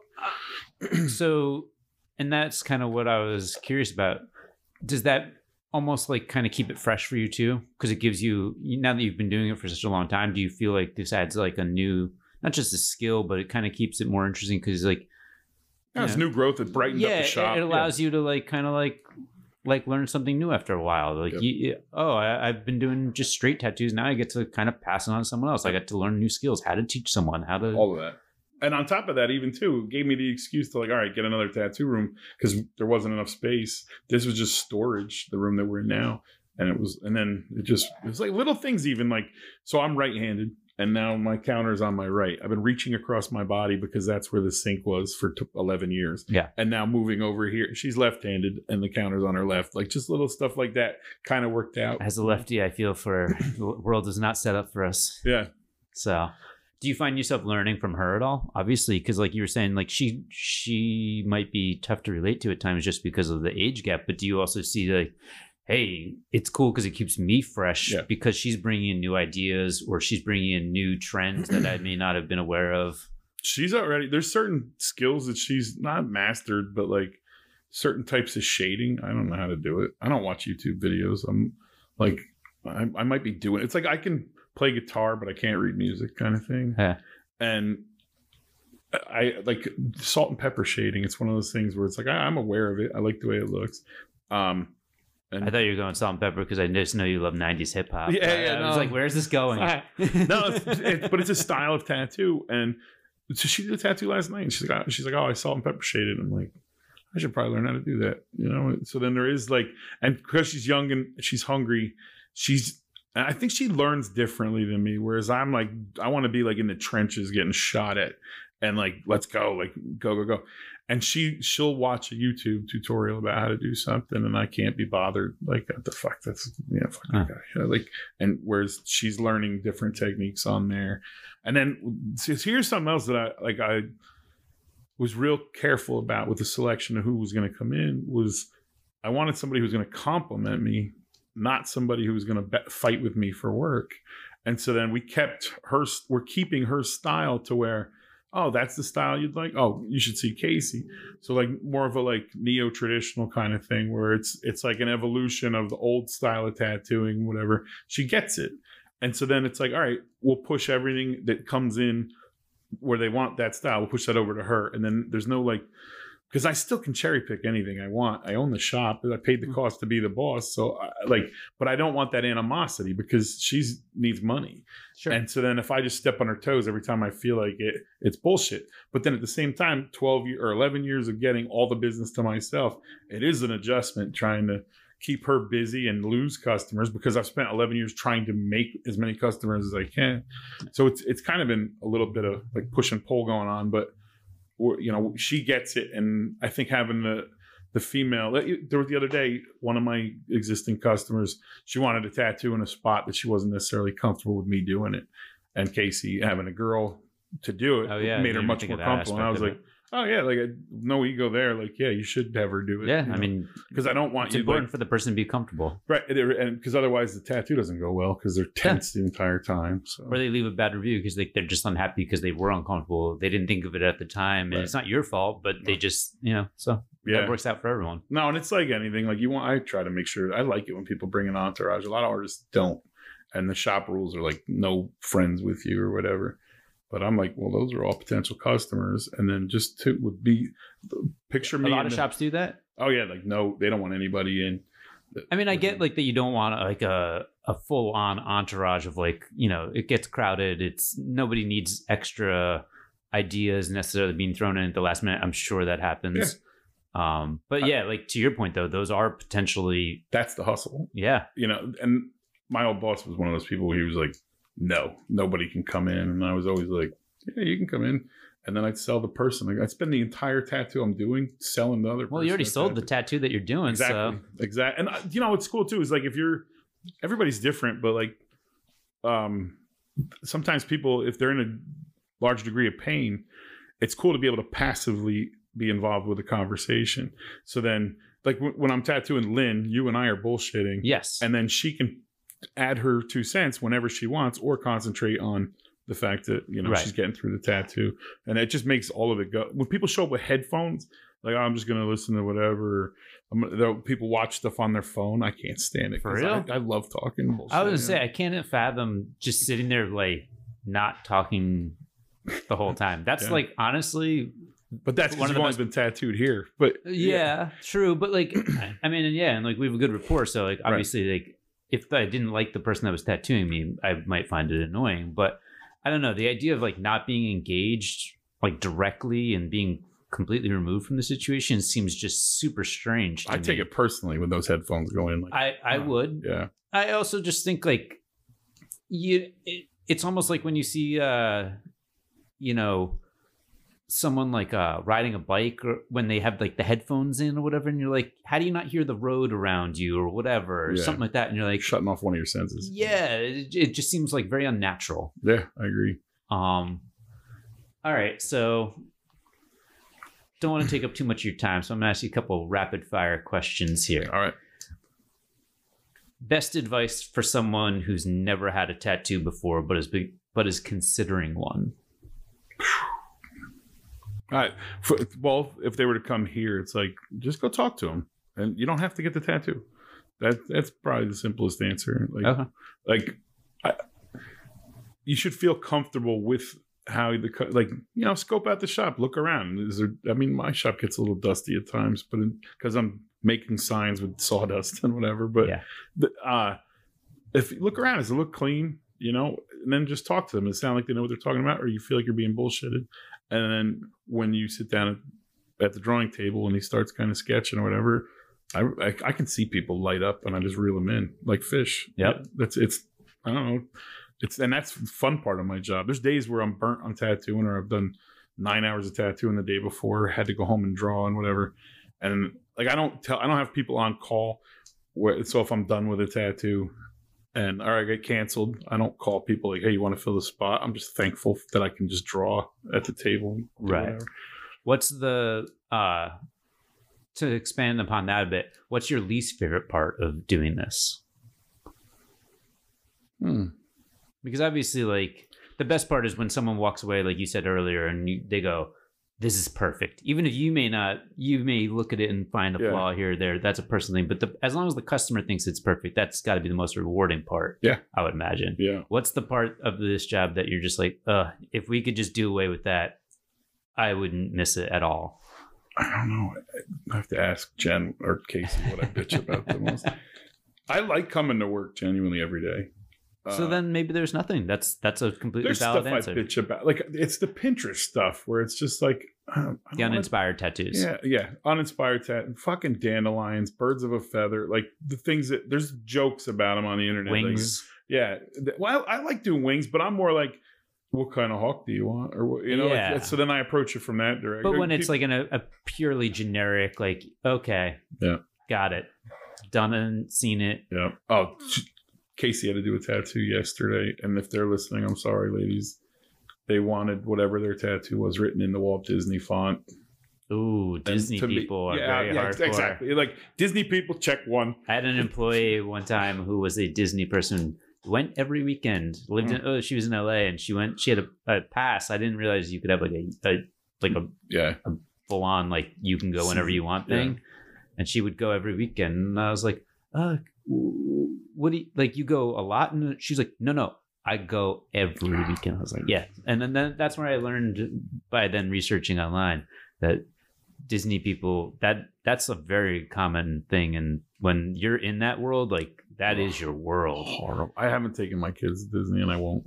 A: uh, so, and that's kind of what I was curious about. Does that almost like kind of keep it fresh for you too? Because it gives you now that you've been doing it for such a long time. Do you feel like this adds like a new, not just a skill, but it kind of keeps it more interesting because like
B: yeah, it's
A: Yeah.
B: new growth. It brightened
A: yeah,
B: up the shop.
A: it
B: Yeah.
A: allows you to like kind of like like learn something new after a while. Like
B: Yep.
A: you, oh, I, I've been doing just straight tattoos. Now I get to kind of pass it on to someone else. I get to learn new skills, how to teach someone, how to.
B: all of that. And on top of that, even too, gave me the excuse to like, all right, get another tattoo room because there wasn't enough space. This was just storage, the room that we're in now, and it was, and then it just it was like little things, even like, so I'm right-handed, and now my counter's on my right. I've been reaching across my body because that's where the sink was for t- 11 years.
A: Yeah.
B: and now moving over here, she's left-handed, and the counter's on her left. Like just little stuff like that kind of worked out.
A: As a lefty, I feel for the world is not set up for us.
B: Yeah.
A: So, do you find yourself learning from her at all? Obviously, because like you were saying, like she she might be tough to relate to at times just because of the age gap. But do you also see like, hey, it's cool because it keeps me fresh
B: Yeah.
A: because she's bringing in new ideas or she's bringing in new trends that I may not have been aware of.
B: she's already there's certain skills that she's not mastered, but like certain types of shading. I don't know how to do it. I don't watch YouTube videos. I'm like I, I might be doing it's like I can play guitar, but I can't read music kind of thing.
A: Yeah.
B: And I like salt and pepper shading. It's one of those things where it's like I, I'm aware of it. I like the way it looks. Um and
A: I thought you were going salt and pepper because I just know you love '90s hip hop.
B: Yeah,
A: I-
B: yeah,
A: I was like, where's this going?
B: no, it's, it's, but it's a style of tattoo, and so she did a tattoo last night. And she's like, she's like, oh, I salt and pepper shaded. I'm like, I should probably learn how to do that, you know. So then there is like, and because she's young and she's hungry, she's. I think she learns differently than me. Whereas I'm like, I want to be like in the trenches, getting shot at, and like, let's go, like, go, go, go. And she she'll watch a YouTube tutorial about how to do something, and I can't be bothered. Like, what the fuck? That's fuck that guy. You know, like, and whereas she's learning different techniques on there and then so here's something else that i like i was real careful about with the selection of who was going to come in was i wanted somebody who was going to compliment me not somebody who was going to be- fight with me for work and so then we kept her we're keeping her style to where oh that's the style you'd like oh you should see casey so like more of a like neo traditional kind of thing where it's it's like an evolution of the old style of tattooing whatever she gets it and so then it's like, all right, we'll push everything that comes in where they want that style. We'll push that over to her. And then there's no like, because I still can cherry pick anything I want. I own the shop. I paid the mm. cost to be the boss. So I, like, but I don't want that animosity because she needs money.
A: Sure.
B: And so then if I just step on her toes every time I feel like it, it's bullshit. But then at the same time, 12 year, or 11 years of getting all the business to myself, it is an adjustment trying to keep her busy and lose customers because I've spent 11 years trying to make as many customers as I can. So it's it's kind of been a little bit of like push and pull going on, but you know she gets it, and I think having the the female eh, there was the other day one of my existing customers she wanted a tattoo in a spot that she wasn't necessarily comfortable with me doing it, and Casey having a girl to do it
A: Oh, yeah,
B: made her much more comfortable. And I was like.
A: of
B: Oh yeah, like I, no ego there. Like yeah, you should have her do it.
A: yeah, I
B: know?
A: mean,
B: because I don't want
A: it's
B: you
A: important
B: like,
A: for the person to be comfortable,
B: right, and because otherwise the tattoo doesn't go well because they're tense the entire time. So
A: or they leave a bad review because they, they're just unhappy because they were uncomfortable. They didn't think of it at the time, and
B: Right.
A: it's not your fault, but they just, you know, so
B: yeah,
A: that works out for everyone.
B: no, and it's like anything. Like you want, I try to make sure. I like it when people bring an entourage. A lot of artists don't, and the shop rules are like no friends with you or whatever. But I'm like, well, those are all potential customers, and then just to would be picture me.
A: A
B: lot
A: of
B: the-
A: shops do that.
B: Oh yeah, like no, they don't want anybody in.
A: I mean, I get like that you don't want like a a full on entourage of like you know it gets crowded. It's nobody needs extra ideas necessarily being thrown in at the last minute. I'm sure that happens. Um, but yeah, like to your point though, those are potentially
B: That's the hustle.
A: yeah.
B: you know, and my old boss was one of those people where he was like, no, nobody can come in. And I was always like, yeah, you can come in. And then I'd sell the person. Like, I'd spend the entire tattoo I'm doing selling the other
A: Well, you already sold the tattoo that you're doing,
B: Exactly.
A: so
B: Exactly. And, uh, you know, what's cool too is like if you're, everybody's different, but like, um, sometimes people, if they're in a large degree of pain, it's cool to be able to passively be involved with the conversation. So then, like w- when I'm tattooing Lynn, you and I are bullshitting
A: yes,
B: and then she can add her two cents whenever she wants or concentrate on the fact that you know
A: Right.
B: she's getting through the tattoo and it just makes all of it go when people show up with headphones like oh, i'm just gonna listen to whatever I'm, gonna- people watch stuff on their phone i can't stand it
A: For real?
B: I, I love talking
A: I was gonna say I can't fathom just sitting there like not talking the whole time. That's
B: Yeah.
A: like honestly
B: but that's
A: one of the
B: only
A: best-
B: been tattooed here but
A: yeah, true but like i mean yeah and like we have a good rapport so like obviously like if i didn't like the person that was tattooing me i might find it annoying but i don't know the idea of like not being engaged like directly and being completely removed from the situation seems just super strange to
B: i take it personally when those headphones go in like
A: i i
B: Oh,
A: would.
B: Yeah.
A: I also just think like you it, it's almost like when you see uh you know someone like uh riding a bike or when they have like the headphones in or whatever and you're like how do you not hear the road around you or whatever or
B: Yeah.
A: something like that and you're like
B: shutting off one of your senses.
A: yeah it, it just seems like very unnatural
B: Yeah, I agree.
A: um all right so don't want to take up too much of your time so i'm gonna ask you a couple rapid fire questions here
B: All right.
A: best advice for someone who's never had a tattoo before but is but is considering one
B: Right. For, well, if they were to come here, it's like just go talk to them, and you don't have to get the tattoo. That that's probably the simplest answer. Like,
A: okay
B: like I, you should feel comfortable with how the like you know scope out the shop, look around. Is there? I mean, my shop gets a little dusty at times, but because I'm making signs with sawdust and whatever. But
A: Yeah.
B: the, uh, if you look around, does it look clean? You know, and then just talk to them. It sound like they know what they're talking about, or you feel like you're being bullshitted. And then when you sit down at, at the drawing table and he starts kind of sketching or whatever, I, I I can see people light up and I just reel them in like fish.
A: Yep.
B: Yeah, that's it's I don't know. It's and that's the fun part of my job. There's days where I'm burnt on tattooing or I've done nine hours of tattooing the day before, had to go home and draw and whatever. And like I don't tell I don't have people on call where so if I'm done with a tattoo and or I get canceled, I don't call people like, hey, you want to fill the spot? I'm just thankful that I can just draw at the table.
A: Right.
B: whatever.
A: What's the uh to expand upon that a bit? What's your least favorite part of doing this?
B: Hmm.
A: Because obviously, like the best part is when someone walks away, like you said earlier, and you, they go, "This is perfect." Even if you may not, you may look at it and find a
B: Yeah.
A: flaw here or there. That's a personal thing. But the, as long as the customer thinks it's perfect, that's got to be the most rewarding part.
B: Yeah.
A: I would imagine.
B: Yeah.
A: What's the part of this job that you're just like, uh, if we could just do away with that, I wouldn't miss it at all.
B: I don't know. I have to ask Jen or Casey what I bitch about the most. I like coming to work genuinely every day.
A: So
B: Uh,
A: then maybe there's nothing. That's that's a completely
B: there's
A: valid
B: stuff
A: answer.
B: I bitch about. Like it's the Pinterest stuff where it's just like I
A: the
B: wanna-
A: uninspired tattoos.
B: Yeah, yeah, uninspired tat, fucking dandelions, birds of a feather, like the things that there's jokes about them on the internet. like-
A: Wings.
B: yeah, well, I like doing wings, but I'm more like, what kind of hawk do you want, or what, you know? like, so then I approach it from that direction.
A: But when it's like in a, a purely generic, like, okay,
B: Yeah.
A: got it, done and seen it.
B: Yeah. Oh, Casey had to do a tattoo yesterday, and if they're listening, I'm sorry, ladies. They wanted whatever their tattoo was written in the Walt Disney font.
A: Ooh, Disney
B: me-
A: people are
B: yeah,
A: very
B: yeah,
A: hardcore.
B: Exactly. Like Disney people, check one.
A: I had an employee one time who was a Disney person. Went every weekend. Lived
B: Hmm.
A: in. Oh, she was in L.A. and she went. She had a, a pass. I didn't realize you could have like a, a like a
B: Yeah.
A: a full on like you can go whenever you want thing. And she would go every weekend. And I was like, uh, what do you like? You go a lot? And she's like, no, no, I go every weekend. I was like, yeah. And then, then that's where I learned by then researching online that Disney people that that's a very common thing. And when you're in that world, like that is your world.
B: Horrible. I haven't taken my kids to Disney, and I won't.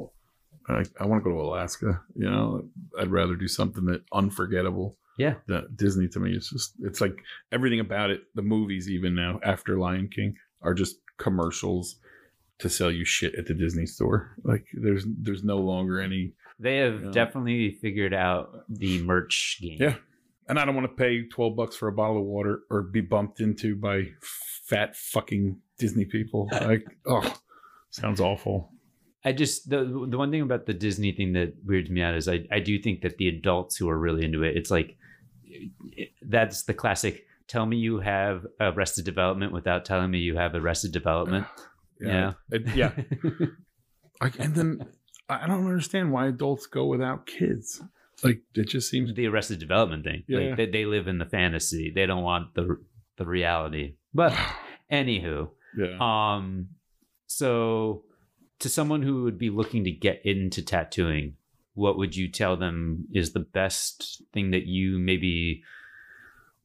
B: I, I want to go to Alaska. You know, I'd rather do something that unforgettable.
A: Yeah.
B: That Disney to me is just it's like everything about it. The movies even now after Lion King are just commercials to sell you shit at the Disney store. Like there's there's no longer any
A: They have
B: Yeah.
A: definitely figured out the merch game.
B: Yeah. and I don't want to pay 12 bucks for a bottle of water or be bumped into by fat fucking Disney people. Like oh sounds awful.
A: I just the the one thing about the Disney thing that weirds me out is I I do think that the adults who are really into it, it's like that's the classic. Tell me you have Arrested Development without telling me you have Arrested Development. Yeah.
B: It- yeah. I, and then I don't understand why adults go without kids. Like it just seems
A: the Arrested Development thing.
B: Yeah.
A: Like they, they live in the fantasy. They don't want the the reality. But anywho,
B: yeah.
A: um, so to someone who would be looking to get into tattooing, what would you tell them is the best thing that you maybe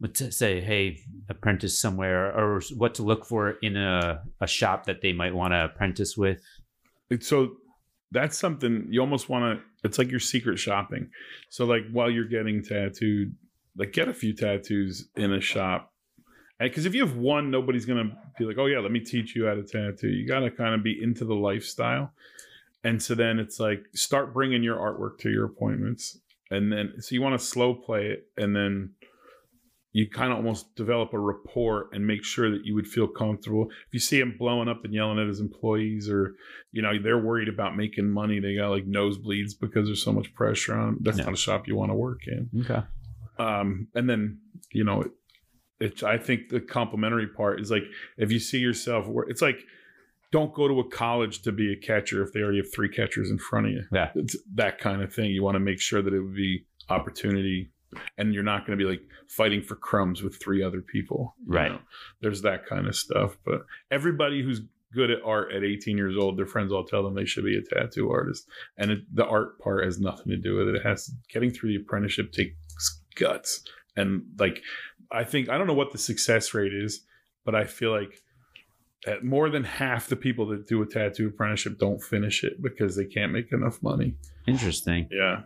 A: t- say, hey, apprentice somewhere, or what to look for in a, a shop that they might want to apprentice with?
B: So that's something you almost want to it's like your secret shopping. So like while you're getting tattooed like get a few tattoos in a shop. Because if you have one nobody's gonna be like oh yeah let me teach you how to tattoo. You gotta kind of be into the lifestyle. And so then it's like start bringing your artwork to your appointments. And then so you want to slow play it, and then you kind of almost develop a rapport and make sure that you would feel comfortable. If you see him blowing up and yelling at his employees, or you know they're worried about making money, they got like nosebleeds because there's so much pressure on. 'em, That's
A: Yeah.
B: not a shop you want to work in.
A: Okay.
B: Um, and then you know, it, it's I think the complimentary part is like if you see yourself, it's like don't go to a college to be a catcher if they already have three catchers in front of you.
A: Yeah.
B: It's that kind of thing. You want to make sure that it would be opportunity and you're not going to be like fighting for crumbs with three other people.
A: Right.
B: know? There's that kind of stuff. But everybody who's good at art at 18 years old, their friends all tell them they should be a tattoo artist. And it, the art part has nothing to do with it. It has getting through the apprenticeship takes guts. And like, I think, I don't know what the success rate is, but I feel like at more than half the people that do a tattoo apprenticeship don't finish it because they can't make enough money.
A: Interesting.
B: Yeah.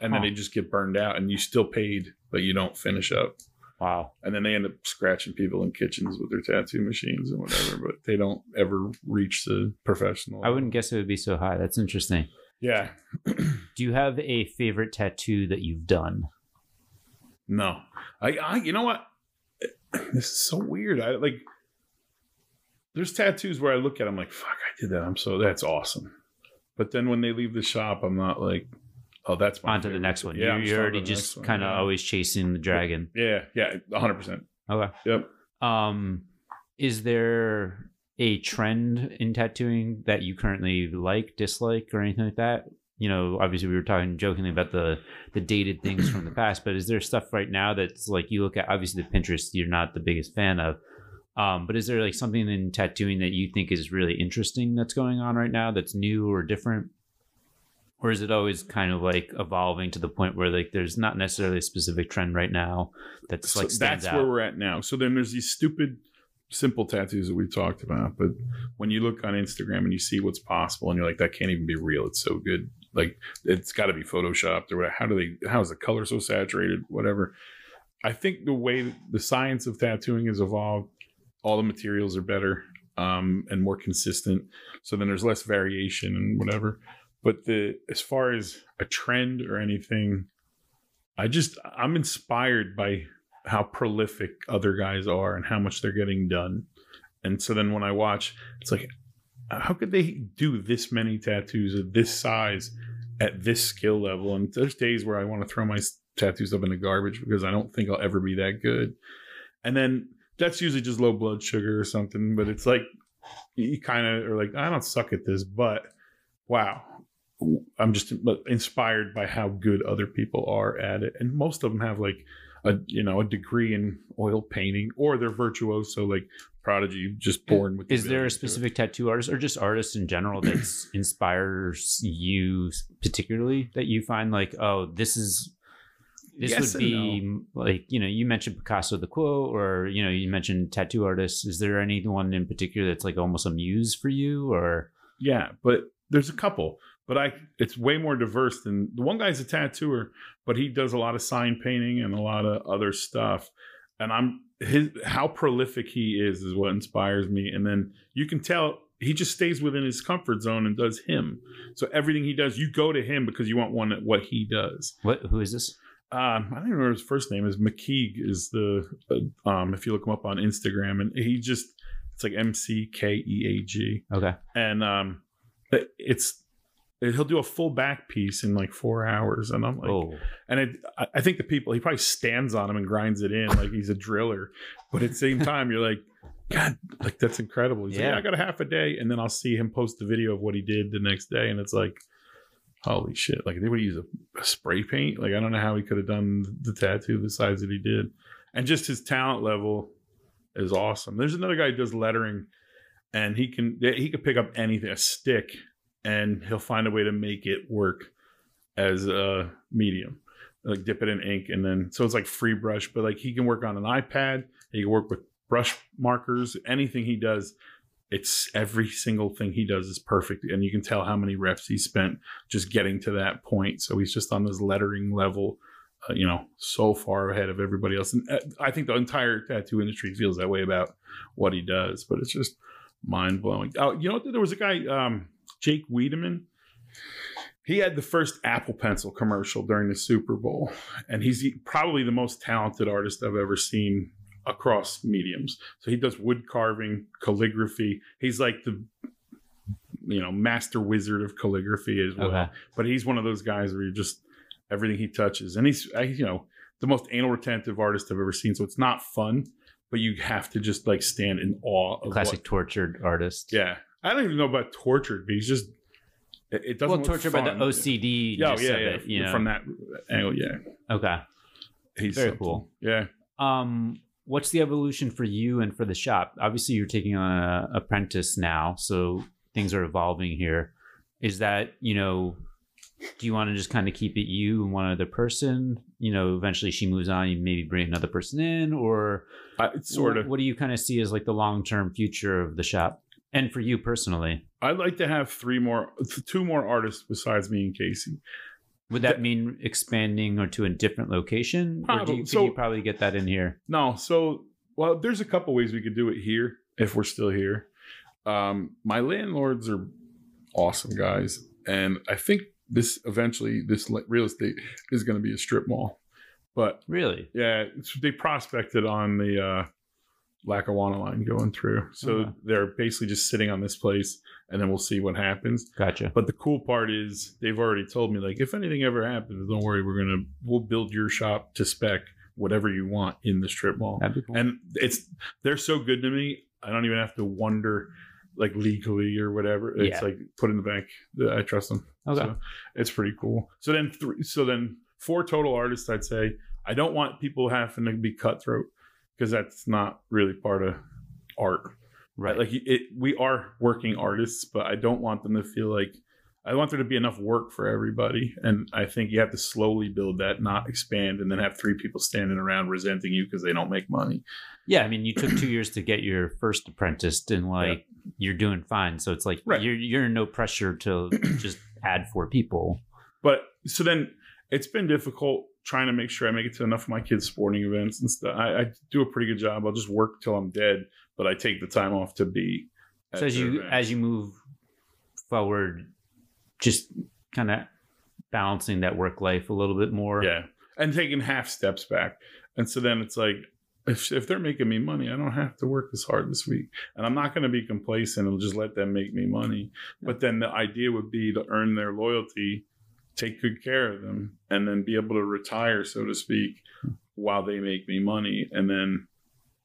B: And then
A: Huh.
B: they just get burned out and you still paid, but you don't finish up.
A: Wow.
B: And then they end up scratching people in kitchens with their tattoo machines and whatever, but they don't ever reach the professional.
A: I wouldn't guess it would be so high. That's interesting.
B: Yeah.
A: Do you have a favorite tattoo that you've done?
B: No. I, I you know what? This is so weird. I like there's tattoos where I look at them like, fuck, I did that. I'm so that's awesome. But then when they leave the shop, I'm not like, oh, that's my
A: On to the next one.
B: Yeah,
A: you're, you're
B: just on to
A: already just kind of
B: yeah.
A: always chasing the dragon.
B: Yeah, yeah, 100. percent
A: Okay.
B: Yep.
A: Um, is there a trend in tattooing that you currently like, dislike, or anything like that? You know, obviously we were talking jokingly about the the dated things from the past, but is there stuff right now that's like you look at? Obviously, the Pinterest you're not the biggest fan of, um, but is there like something in tattooing that you think is really interesting that's going on right now that's new or different? Or is it always kind of like evolving to the point where like there's not necessarily a specific trend right now that's
B: So
A: like
B: that's
A: out?
B: where we're at now. So then there's these stupid, simple tattoos that we've talked about. But when you look on Instagram and you see what's possible, and you're like, that can't even be real. It's so good. Like it's got to be photoshopped or whatever. How do they? How is the color so saturated? Whatever. I think the way the science of tattooing has evolved, all the materials are better um, and more consistent. So then there's less variation and whatever. But the as far as a trend or anything, I just I'm inspired by how prolific other guys are and how much they're getting done. And so then when I watch, it's like, how could they do this many tattoos of this size at this skill level? And there's days where I want to throw my tattoos up in the garbage because I don't think I'll ever be that good. And then that's usually just low blood sugar or something. But it's like you kind of are like, I don't suck at this, but wow. I'm just inspired by how good other people are at it, and most of them have like a you know a degree in oil painting, or they're virtuoso like Prodigy, just born with. the
A: Is there a
B: ability to do it.
A: specific tattoo artist or just artists in general that inspires you particularly that you find like, oh, this is this
B: Yes
A: would be like, you know, you mentioned Picasso the quote or you know, you mentioned tattoo artists. Is there anyone in particular that's like almost a muse for you or
B: Yeah, but there's a couple, but I it's way more diverse than the one guy's a tattooer, but he does a lot of sign painting and a lot of other stuff. And I'm his how prolific he is is what inspires me. And then you can tell he just stays within his comfort zone and does him. So everything he does, you go to him because you want one at what he does.
A: what who is this?
B: Um, I don't even remember his first name. Is McKeag is the uh, um if you look him up on Instagram and he just it's like M C K E A G
A: Okay.
B: and um it's he'll do a full back piece in like four hours and i'm like
A: oh.
B: and it, I- think the people he probably stands on him and grinds it in like he's a driller. But at the same time you're like god like that's incredible. He's like
A: Yeah.
B: yeah. I got a half a day and then i'll see him post the video of what he did the next day and it's like holy shit. Like they would use a, a spray paint? Like i don't know how he could have done the tattoo the size that he did. And just his talent level is awesome. There's another guy who does lettering and he can he could pick up anything a stick and he'll find a way to make it work as a medium. Like dip it in ink and then so it's like free brush but like he can work on an ipad he can work with brush markers anything he does it's every single thing he does is perfect and you can tell how many reps he spent just getting to that point. So he's just on this lettering level uh, you know so far ahead of everybody else. And uh, i think the entire tattoo industry feels that way about what he does but it's just mind blowing. Oh, you know, there was a guy, um, Jake Weidmann. he had the first Apple Pencil commercial during the Super Bowl, and he's probably the most talented artist I've ever seen across mediums. So he does wood carving, calligraphy. He's like the you know master wizard of calligraphy as well.
A: Okay.
B: But he's one of those guys where you just everything he touches, and he's you know the most anal retentive artist I've ever seen. So it's not fun, but you have to just like stand in awe of
A: Classic
B: what-
A: tortured artist.
B: yeah, I don't even know about tortured, but he's just it, it doesn't
A: Well, tortured by the. OCD.
B: Yeah, yeah, yeah.
A: it, you know.
B: From that angle, yeah.
A: Okay.
B: He's
A: Very
B: something.
A: cool.
B: Yeah.
A: Um, what's the evolution for you and for the shop? Obviously, you're taking on an apprentice now, so things are evolving here. Is that you know? Do you want to just kind of keep it you and one other person? You know, eventually she moves on. You maybe bring another person in, or
B: it's sort of.
A: What do you kind of see as like the long term future of the shop, and for you personally?
B: I'd like to have three more, two more artists besides me and Casey.
A: Would that mean expanding or to a different location, or do
B: Probably.
A: you,
B: So-
A: you probably get that in here?
B: No, so well, there's a couple ways we could do it here if we're still here. Um, my landlords are awesome guys, and I think this eventually this real estate is going to be a strip mall. But
A: Really?
B: yeah, it's, they prospected on the uh, Lackawanna line going through, so
A: Okay.
B: they're basically just sitting on this place, and then we'll see what happens.
A: Gotcha.
B: But the cool part is they've already told me like if anything ever happens, don't worry, we're gonna we'll build your shop to spec whatever you want in the strip mall.
A: Cool.
B: And it's they're so good to me, I don't even have to wonder like legally or whatever. It's
A: Yeah.
B: like put in the bank. I trust them.
A: okay.
B: So it's pretty cool. So then three so then four total artists I'd say. I don't want people having to be cutthroat because that's not really part of art
A: right.
B: like it we are working artists but i don't want them to feel like i want there to be enough work for everybody and i think you have to slowly build that not expand and then have three people standing around resenting you because they don't make money
A: Yeah, I mean, you took two years to get your first apprentice, and like you're doing fine. So it's like
B: Right.
A: you're you're in no pressure to just add four people.
B: but so then it's been difficult trying to make sure i make it to enough of my kids sporting events and stuff i, I do a pretty good job i'll just work till i'm dead but i take the time off to be
A: So as you as you move forward, just kind of balancing that work life a little bit more.
B: Yeah. And taking half steps back. And so then it's like, if, if they're making me money, I don't have to work this hard this week. And I'm not going to be complacent and just let them make me money. But then the idea would be to earn their loyalty, take good care of them, and then be able to retire, so to speak, while they make me money. And then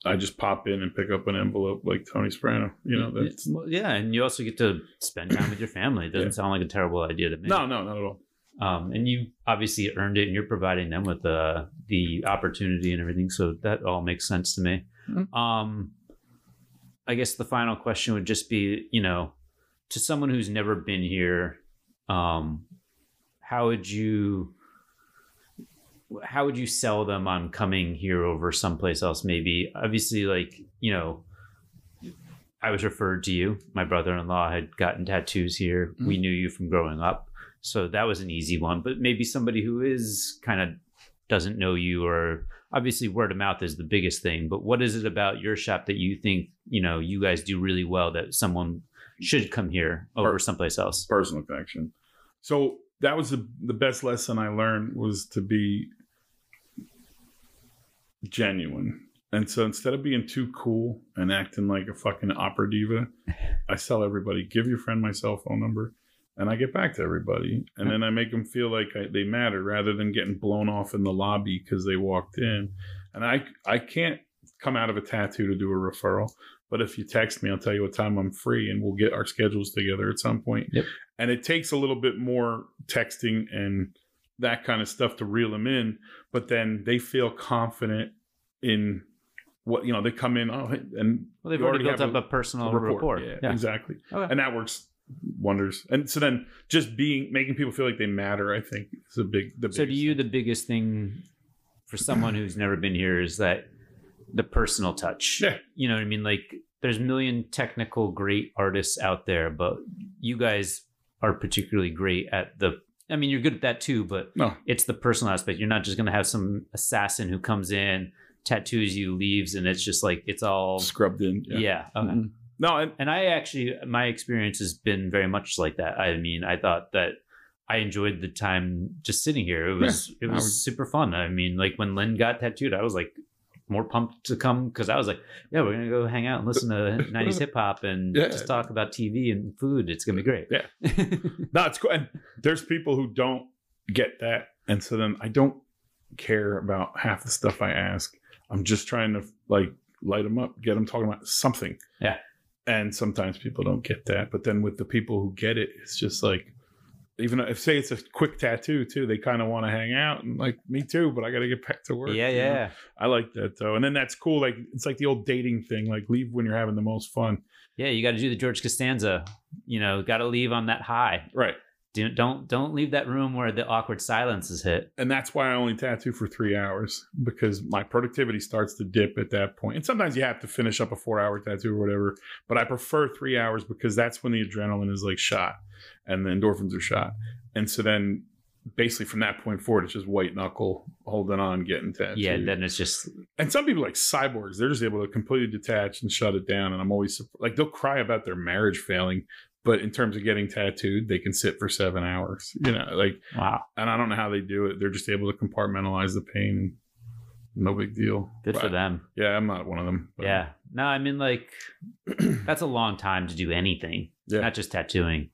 B: I just pop in and pick up an envelope like Tony Soprano. You know, that's
A: yeah, and you also get to spend time with your family. It doesn't
B: Yeah.
A: sound like a terrible idea to me.
B: no, no, not at all.
A: um, and you obviously earned it, and you're providing them with the the opportunity and everything. So that all makes sense to me.
B: Mhm.
A: Um, I guess the final question would just be, you know, to someone who's never been here, um, how would you how would you sell them on coming here over someplace else? Maybe obviously, like you know. I was referred to you. My brother-in-law had gotten tattoos here. We mm-hmm. knew you from growing up. So that was an easy one. But maybe somebody who is kind of doesn't know you or obviously word of mouth is the biggest thing. But what is it about your shop that you think, you know, you guys do really well that someone should come here over someplace else?
B: personal connection. So that was the the best lesson I learned was to be genuine. And so instead of being too cool and acting like a fucking opera diva, I tell everybody, give your friend my cell phone number, and I get back to everybody, and then I make them feel like I, they matter rather than getting blown off in the lobby because they walked in. And I I can't come out of a tattoo to do a referral, but if you text me, I'll tell you what time I'm free, and we'll get our schedules together at some point.
A: Yep.
B: And it takes a little bit more texting and that kind of stuff to reel them in, but then they feel confident in what you know. They come in, oh, and
A: Well, they've already, built up a, personal
B: a
A: rapport.
B: Yeah,
A: Yeah.
B: exactly.
A: Okay.
B: And that works wonders. And so then just being making people feel like they matter, I think, is a big. The
A: So to you,
B: thing.
A: the biggest thing for someone who's never been here is that the personal touch.
B: Yeah.
A: You know what I mean? Like there's a million technical great artists out there, but you guys are particularly great at the I mean, you're good at that too, but
B: No.
A: it's the personal aspect. You're not just going to have some assassin who comes in, tattoos you, leaves, and it's just like it's all
B: scrubbed in.
A: yeah. okay.
B: Mhm. No, and
A: And I actually, my experience has been very much like that. I mean, I thought that I enjoyed the time just sitting here. It was it
B: I
A: was super fun. I mean, like when Lynn got tattooed, I was like more pumped to come because I was like, yeah, we're gonna go hang out and listen to '90s hip hop and
B: Yeah.
A: just talk about TV and food. It's gonna be great.
B: Yeah. No, it's cool. And there's people who don't get that. And so then I don't care about half the stuff I ask. I'm just trying to like light them up, get them talking about something.
A: Yeah.
B: And sometimes people don't get that. But then with the people who get it, it's just like, even if say it's a quick tattoo too, they kind of want to hang out and like me too, but I got to get back to work.
A: yeah,
B: you know?
A: yeah.
B: I like that though. And then that's cool. Like it's like the old dating thing, like leave when you're having the most fun.
A: Yeah, you got to do the George Costanza. You know, got to leave on that high.
B: Right.
A: Do- Don't don't leave that room where the awkward silence is hit.
B: and that's why I only tattoo for three hours because my productivity starts to dip at that point. And sometimes you have to finish up a four hour tattoo or whatever, but I prefer three hours because that's when the adrenaline is like shot and the endorphins are shot. And so then basically from that point forward, it's just white knuckle holding on, getting tattooed.
A: Yeah, and then it's just
B: and some people like cyborgs, they're just able to completely detach and shut it down. And I'm always like, they'll cry about their marriage failing. But in terms of getting tattooed, they can sit for seven hours, you know, like
A: wow.
B: and I don't know how they do it. They're just able to compartmentalize the pain. No big deal.
A: Good for them.
B: Yeah, I'm not one of them. but-
A: Yeah. No, I mean like that's a long time to do anything.
B: Yeah.
A: Not just tattooing.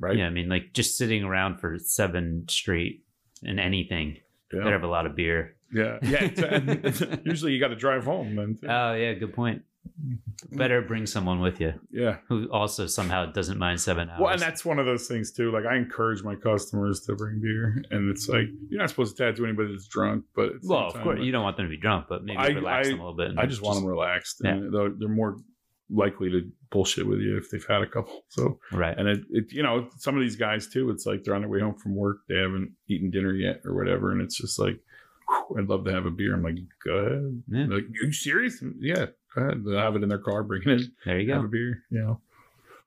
B: Right.
A: Yeah, I mean like just sitting around for seven straight and anything.
B: Yeah,
A: Better have a lot of beer.
B: yeah, yeah. and usually you got to drive home then.
A: Oh yeah, good point. Better bring someone with you
B: yeah.
A: who also somehow doesn't mind seven hours.
B: Well, and that's one of those things too. Like I encourage my customers to bring beer, and it's like you're not supposed to tattoo anybody that's drunk, but
A: well, of
B: time,
A: course,
B: like,
A: you don't want them to be drunk, but maybe
B: I-
A: relax
B: I-
A: them a little bit.
B: I just want them relaxed,
A: Yeah.
B: and they're, they're more likely to bullshit with you if they've had a couple. So,
A: right.
B: and it, it, you know, some of these guys too. It's like they're on their way home from work, they haven't eaten dinner yet or whatever, and it's just like, whew, I'd love to have a beer. I'm like, go ahead.
A: Yeah.
B: Like, are you serious? Yeah, go ahead. They'll have it in their car, bring it in,
A: There you go.
B: have a beer. You know,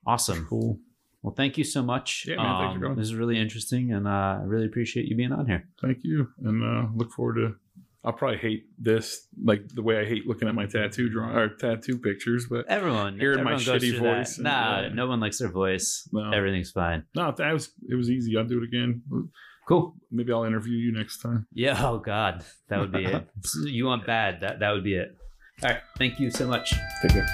A: Awesome.
B: cool.
A: Well, thank you so much.
B: Yeah, man, thanks for
A: Um. This is really interesting, and uh, I really appreciate you being on here.
B: Thank you, and uh, look forward to. I'll probably hate this like the way I hate looking at my tattoo drawing or tattoo pictures, but
A: Everyone,
B: Hearing my
A: everyone goes
B: shitty
A: through that.
B: voice and-
A: Nah,
B: uh,
A: no one likes their voice.
B: No.
A: Everything's fine.
B: no, that was it was easy. I'll do it again.
A: Cool.
B: Maybe I'll interview you next time.
A: Yeah. Oh God, that would be it. you want bad? That that would be it. All right. Thank you so much.
B: Take care.